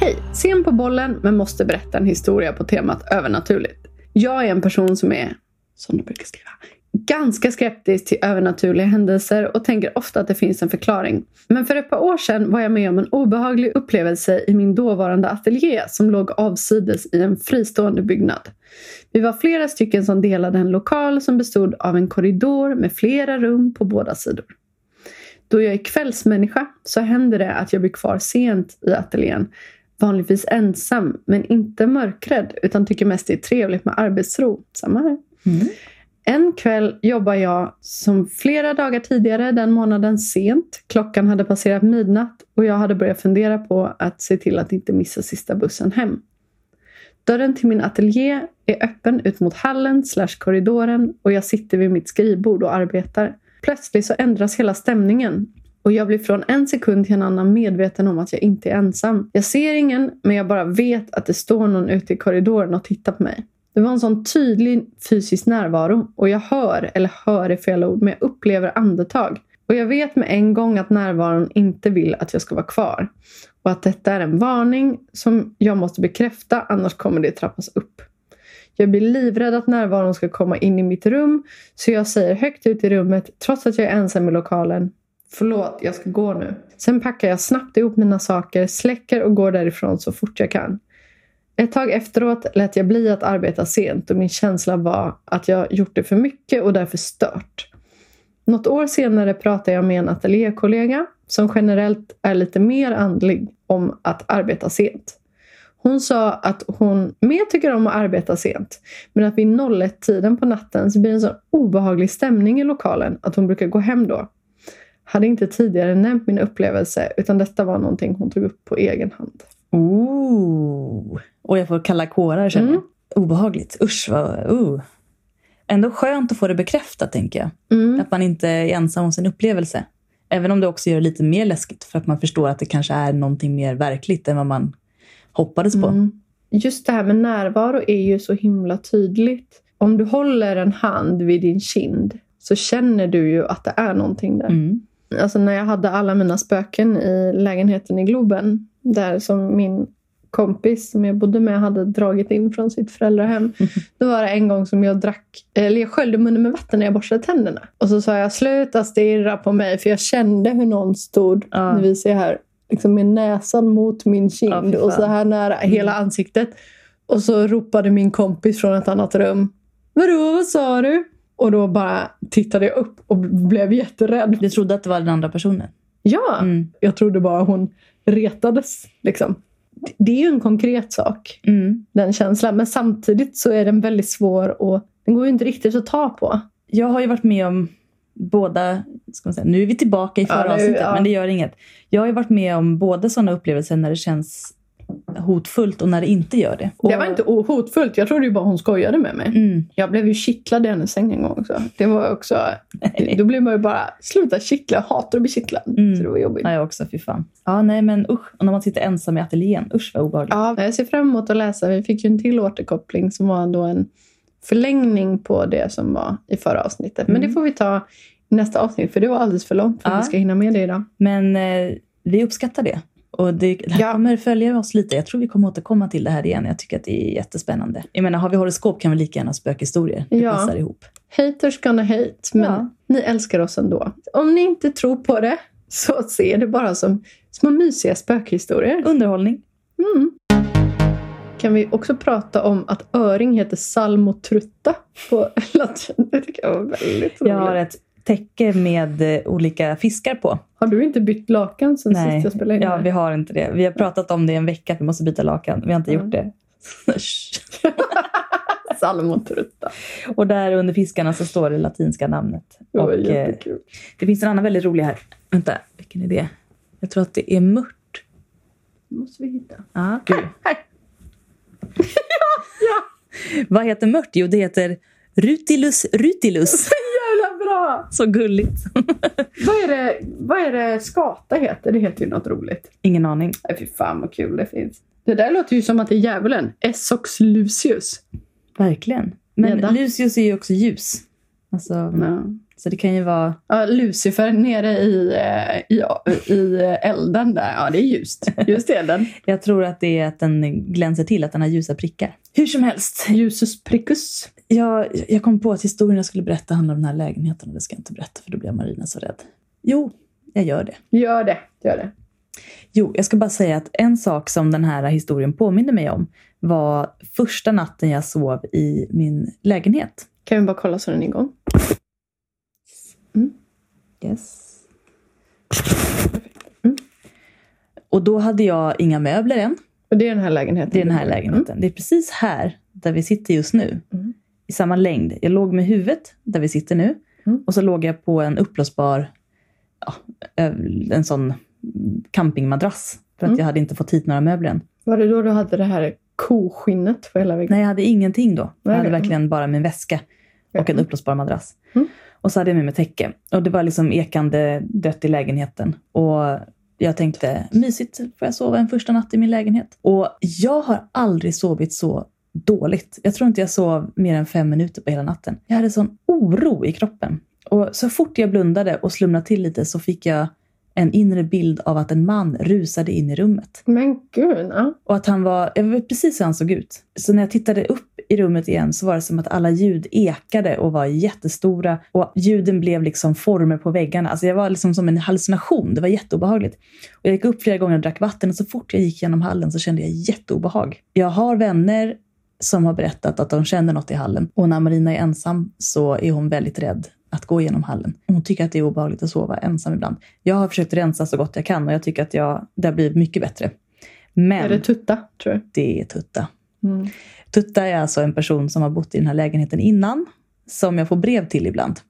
Hej! Sen på bollen men måste berätta en historia på temat övernaturligt. Jag är en person som är, som du brukar skriva, ganska skeptisk till övernaturliga händelser och tänker ofta att det finns en förklaring. Men för ett par år sedan var jag med om en obehaglig upplevelse i min dåvarande ateljé som låg avsides i en fristående byggnad. Vi var flera stycken som delade en lokal som bestod av en korridor med flera rum på båda sidor. Då jag är kvällsmänniska så händer det att jag blir kvar sent i ateljén. Vanligtvis ensam, men inte mörkrädd utan tycker mest det är trevligt med arbetsro. Samma här. Mm. En kväll jobbar jag som flera dagar tidigare den månaden sent. Klockan hade passerat midnatt och jag hade börjat fundera på att se till att inte missa sista bussen hem. Dörren till min ateljé är öppen ut mot hallen slash korridoren och jag sitter vid mitt skrivbord och arbetar. plötsligt så ändras hela stämningen. Och jag blir från en sekund till en annan medveten om att jag inte är ensam. Jag ser ingen, men jag bara vet att det står någon ute i korridoren och tittar på mig. Det var en sån tydlig fysisk närvaro och jag hör, eller hör är fel ord, men jag upplever andetag. Och jag vet med en gång att närvaron inte vill att jag ska vara kvar. Och att detta är en varning som jag måste bekräfta, annars kommer det trappas upp. Jag blir livrädd att närvaron ska komma in i mitt rum, så jag säger högt ut i rummet, trots att jag är ensam i lokalen. Förlåt, jag ska gå nu. Sen packar jag snabbt ihop mina saker, släcker och går därifrån så fort jag kan. Ett tag efteråt lät jag bli att arbeta sent och min känsla var att jag gjort det för mycket och därför stört. Något år senare pratade jag med en ateljékollega som generellt är lite mer andlig om att arbeta sent. Hon sa att hon mer tycker om att arbeta sent men att vid 01-tiden på natten så blir det en så obehaglig stämning i lokalen att hon brukar gå hem då. Hade inte tidigare nämnt min upplevelse utan detta var någonting hon tog upp på egen hand. Ooh. Och jag får kalla kårar känner jag. Obehagligt. Usch vad... Uh. Ändå skönt att få det bekräftat tänker jag. Mm. Att man inte är ensam om sin upplevelse. Även om det också gör det lite mer läskigt för att man förstår att det kanske är någonting mer verkligt än vad man hoppades på. Mm. Just det här med närvaro är ju så himla tydligt. Om du håller en hand vid din kind så känner du ju att det är någonting där. Mm. Alltså när jag hade alla mina spöken i lägenheten i Globen. Där som min kompis som jag bodde med hade dragit in från sitt föräldrahem. [LAUGHS] Då var det en gång som jag drack, eller jag sköljde munnen med vatten när jag borstade tänderna. Och så sa jag sluta stirra på mig för jag kände hur någon stod, Ja. nu visar jag här, liksom med näsan mot min Ja, kind fy och så här nära hela ansiktet. Och så ropade min kompis från ett annat rum. Vadå, vad sa du? Och då bara tittade jag upp och blev jätterädd. Du trodde att det var den andra personen? Ja, Mm. jag trodde bara hon retades. Liksom. Det är ju en konkret sak, Mm. den känslan. Men samtidigt så är den väldigt svår och den går ju inte riktigt att ta på. Jag har ju varit med om båda, ska man säga, nu är vi tillbaka i Ja, förra nu- avsnittet, ja. men det gör inget. Jag har ju varit med om båda sådana upplevelser när det känns hotfullt och när det inte gör det. Och, Det var inte hotfullt, jag trodde ju bara hon skojade med mig. Mm. Jag blev ju kittlad i hennes säng en gång också. Det var också... Då blir man ju bara, sluta kittla, jag hatar att bli kittlad. Mm. Så det var jobbigt. Ja, jag också, fy fan. Ja, nej men usch. Och när man sitter ensam i ateljén, usch vad obehagligt. Ja, jag ser fram emot att läsa. Vi fick ju en till återkoppling som var då en förlängning på det som var i förra avsnittet. Men Mm. det får vi ta i nästa avsnitt för det var alldeles för långt för att Ja. vi ska hinna med det idag. Men eh, vi uppskattar det. Och det, det kommer följa oss lite. Jag tror vi kommer återkomma till det här igen. Jag tycker att det är jättespännande. Jag menar, har vi horoskop kan vi lika gärna ha spökhistorier. Det Ja. passar ihop. Haters gonna hate, men Ja. ni älskar oss ändå. Om ni inte tror på det, så se det bara som små mysiga spökhistorier. Underhållning. Mm. Kan vi också prata om att öring heter salmotrutta på latin? [LAUGHS] Det tycker jag var väldigt roligt. Jag har ett täcke med eh, olika fiskar på. Har du inte bytt lakan sen Nej, sist jag spelade in? ja, vi har inte det. Vi har pratat om det i en vecka, att vi måste byta lakan. Vi har inte Mm. gjort det. [LAUGHS] Salmotrutta. och där under fiskarna så står det latinska namnet. Det Och, eh, jättekul. det finns en annan väldigt rolig här. Vänta, vilken är det? Jag tror att det är mört. måste vi hitta. Ja, gud. [LAUGHS] Här. Vad heter mört? Jo, det heter Rutilus rutilus. [LAUGHS] Så gulligt. [LAUGHS] Vad är, det, vad är det skata heter? Det heter ju något roligt. Ingen aning. Nej, fy fan vad kul det finns. Det där låter ju som att det är djävulen. Essox Lucius. Verkligen. Men Gädda. Lucius är ju också ljus. Alltså, Ja. Så det kan ju vara... Ja, Lucifer nere i, eh, i, i eh, elden där. Ja, det är ljust. Just elden. [LAUGHS] Jag tror att det är att den glänser till, att den har ljusa prickar. Hur som helst. Ljusus pricus. Jag, jag kom på att historien jag skulle berätta handlar om den här lägenheten och det ska jag inte berätta för då blir Marina så rädd. Jo, jag gör det. Gör det. Gör det. Jo, jag ska bara säga att en sak som den här historien påminner mig om var första natten jag sov i min lägenhet. Kan vi bara kolla så den är igång? Yes. Mm. Och då hade jag inga möbler än. Och det är den här lägenheten? Det är den här lägenheten. Det är precis här där vi sitter just nu. Mm. I samma längd. Jag låg med huvudet där vi sitter nu. Mm. Och så låg jag på en uppblåsbar, ja, en sån campingmadrass. För att Mm. jag hade inte fått hit några möbler än. Var det då du hade det här koskinnet på hela väggen? Nej, jag hade ingenting då. Jag hade verkligen bara min väska och en uppblåsbar madrass. Mm. Och så hade jag med mig täcke. Och det var liksom ekande dött i lägenheten. Och jag tänkte, mysigt, får jag sova en första natt i min lägenhet? Och jag har aldrig sovit så dåligt. Jag tror inte jag sov mer än fem minuter på hela natten. Jag hade sån oro i kroppen. Och så fort jag blundade och slumnade till lite så fick jag en inre bild av att en man rusade in i rummet. Men gud, ja. Och att han var, jag vet precis hur han såg ut. Så när jag tittade upp i rummet igen så var det som att alla ljud ekade och var jättestora. Och ljuden blev liksom former på väggarna. Alltså jag var liksom som en hallucination. Det var jätteobehagligt. Och jag gick upp flera gånger och drack vatten och så fort jag gick genom hallen så kände jag jätteobehag. Jag har vänner som har berättat att de känner något i hallen. Och när Marina är ensam så är hon väldigt rädd att gå genom hallen. Hon tycker att det är obehagligt att sova ensam ibland. Jag har försökt rensa så gott jag kan och jag tycker att jag, det har blivit mycket bättre. Men Är det tutta, tror du? det är Tutta. Mm. Tutta är alltså en person som har bott i den här lägenheten innan, som jag får brev till ibland.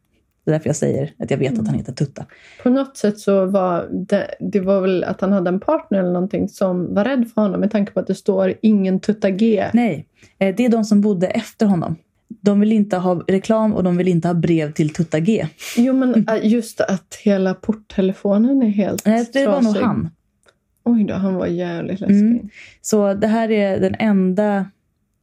Det är därför jag säger att jag vet att han heter Tutta. På något sätt så var det, det var väl att han hade en partner eller någonting som var rädd för honom med tanke på att det står ingen tutta G. Nej, eh, det är de som bodde efter honom. De vill inte ha reklam och de vill inte ha brev till Tutta G. Jo, men äh, [LAUGHS] just att hela porttelefonen är helt Nej, det var nog han. Oj då, han var jävligt läskig. Mm. Så det här är den enda...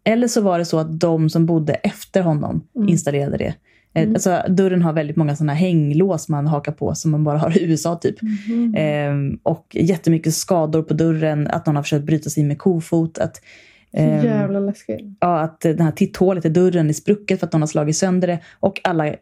Eller så var det så att de som bodde efter honom Mm. installerade det. Eh, Alltså, dörren har väldigt många såna hänglås man hakar på som man bara har i USA typ. Mhm. Ehm, och jättemycket skador på dörren, att någon har försökt bryta sig in med kofot. Att, Så ehm, jävla läskigt. ja, att det här titthålet i dörren är sprucket för att någon har slagit sönder det. Och alla,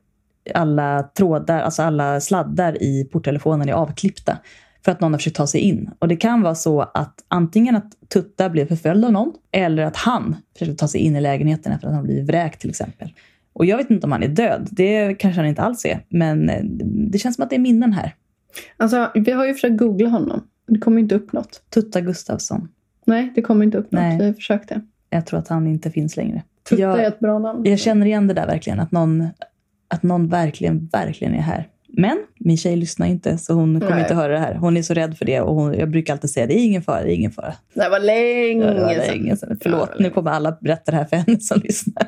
alla trådar, alltså alla sladdar i porttelefonen är avklippta. För att någon har försökt ta sig in. Och det kan vara så att antingen att Tutta blev förföljd av någon. Eller att han försökte ta sig in i lägenheten efter att han blivit vräkt till exempel. Och jag vet inte om han är död. Det kanske han inte alls är. Men eh, det känns som att det är minnen här. Alltså, vi har ju försökt googla honom. Det kommer inte upp något. Tutta Gustafsson. Nej, det kommer inte upp något. Nej. Vi försökte. Jag tror att han inte finns längre. Tutta Jag- är ett bra namn. Jag känner igen det där verkligen, att någon, att någon verkligen, verkligen är här. Men min tjej lyssnar inte, så hon kommer Nej. inte höra det här. Hon är så rädd för det och hon, jag brukar alltid säga det är ingen fara, det är ingen fara. Det var länge Det var länge sedan. Förlåt, Ja, nu kommer alla berätta det här för henne som lyssnar.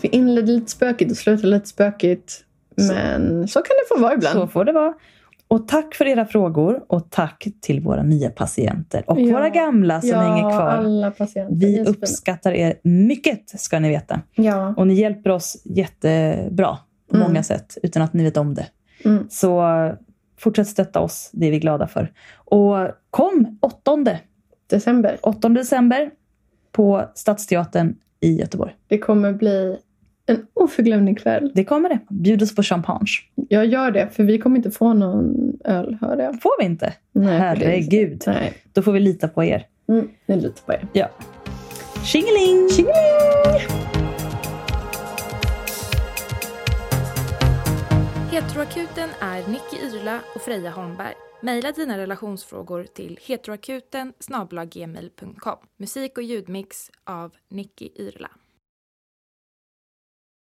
Vi inledde lite spökigt och slutade lite spökigt. Men så kan det få vara ibland. Så får det vara. Och tack för era frågor och tack till våra nya patienter och Ja. våra gamla som ja, hänger kvar. alla patienter. Vi uppskattar er mycket, ska ni veta. Ja. Och ni hjälper oss jättebra på Mm. många sätt utan att ni vet om det. Mm. Så fortsätt stötta oss, det är vi glada för. Och kom 8, December. 8 december på Stadsteatern i Göteborg. Det kommer bli en oförglömlig kväll. Det kommer det. Bjud oss på champagne. Jag gör det, för vi kommer inte få någon öl, hörde jag. Får vi inte? Nej, Herregud. Nej, Då får vi lita på er. mm, är lite på er. Ja. Tjingeling! Heteroakuten är Nicky Irla och Freja Holmberg. Maila dina relationsfrågor till heteroakuten. Musik och ljudmix av Nicky Irla.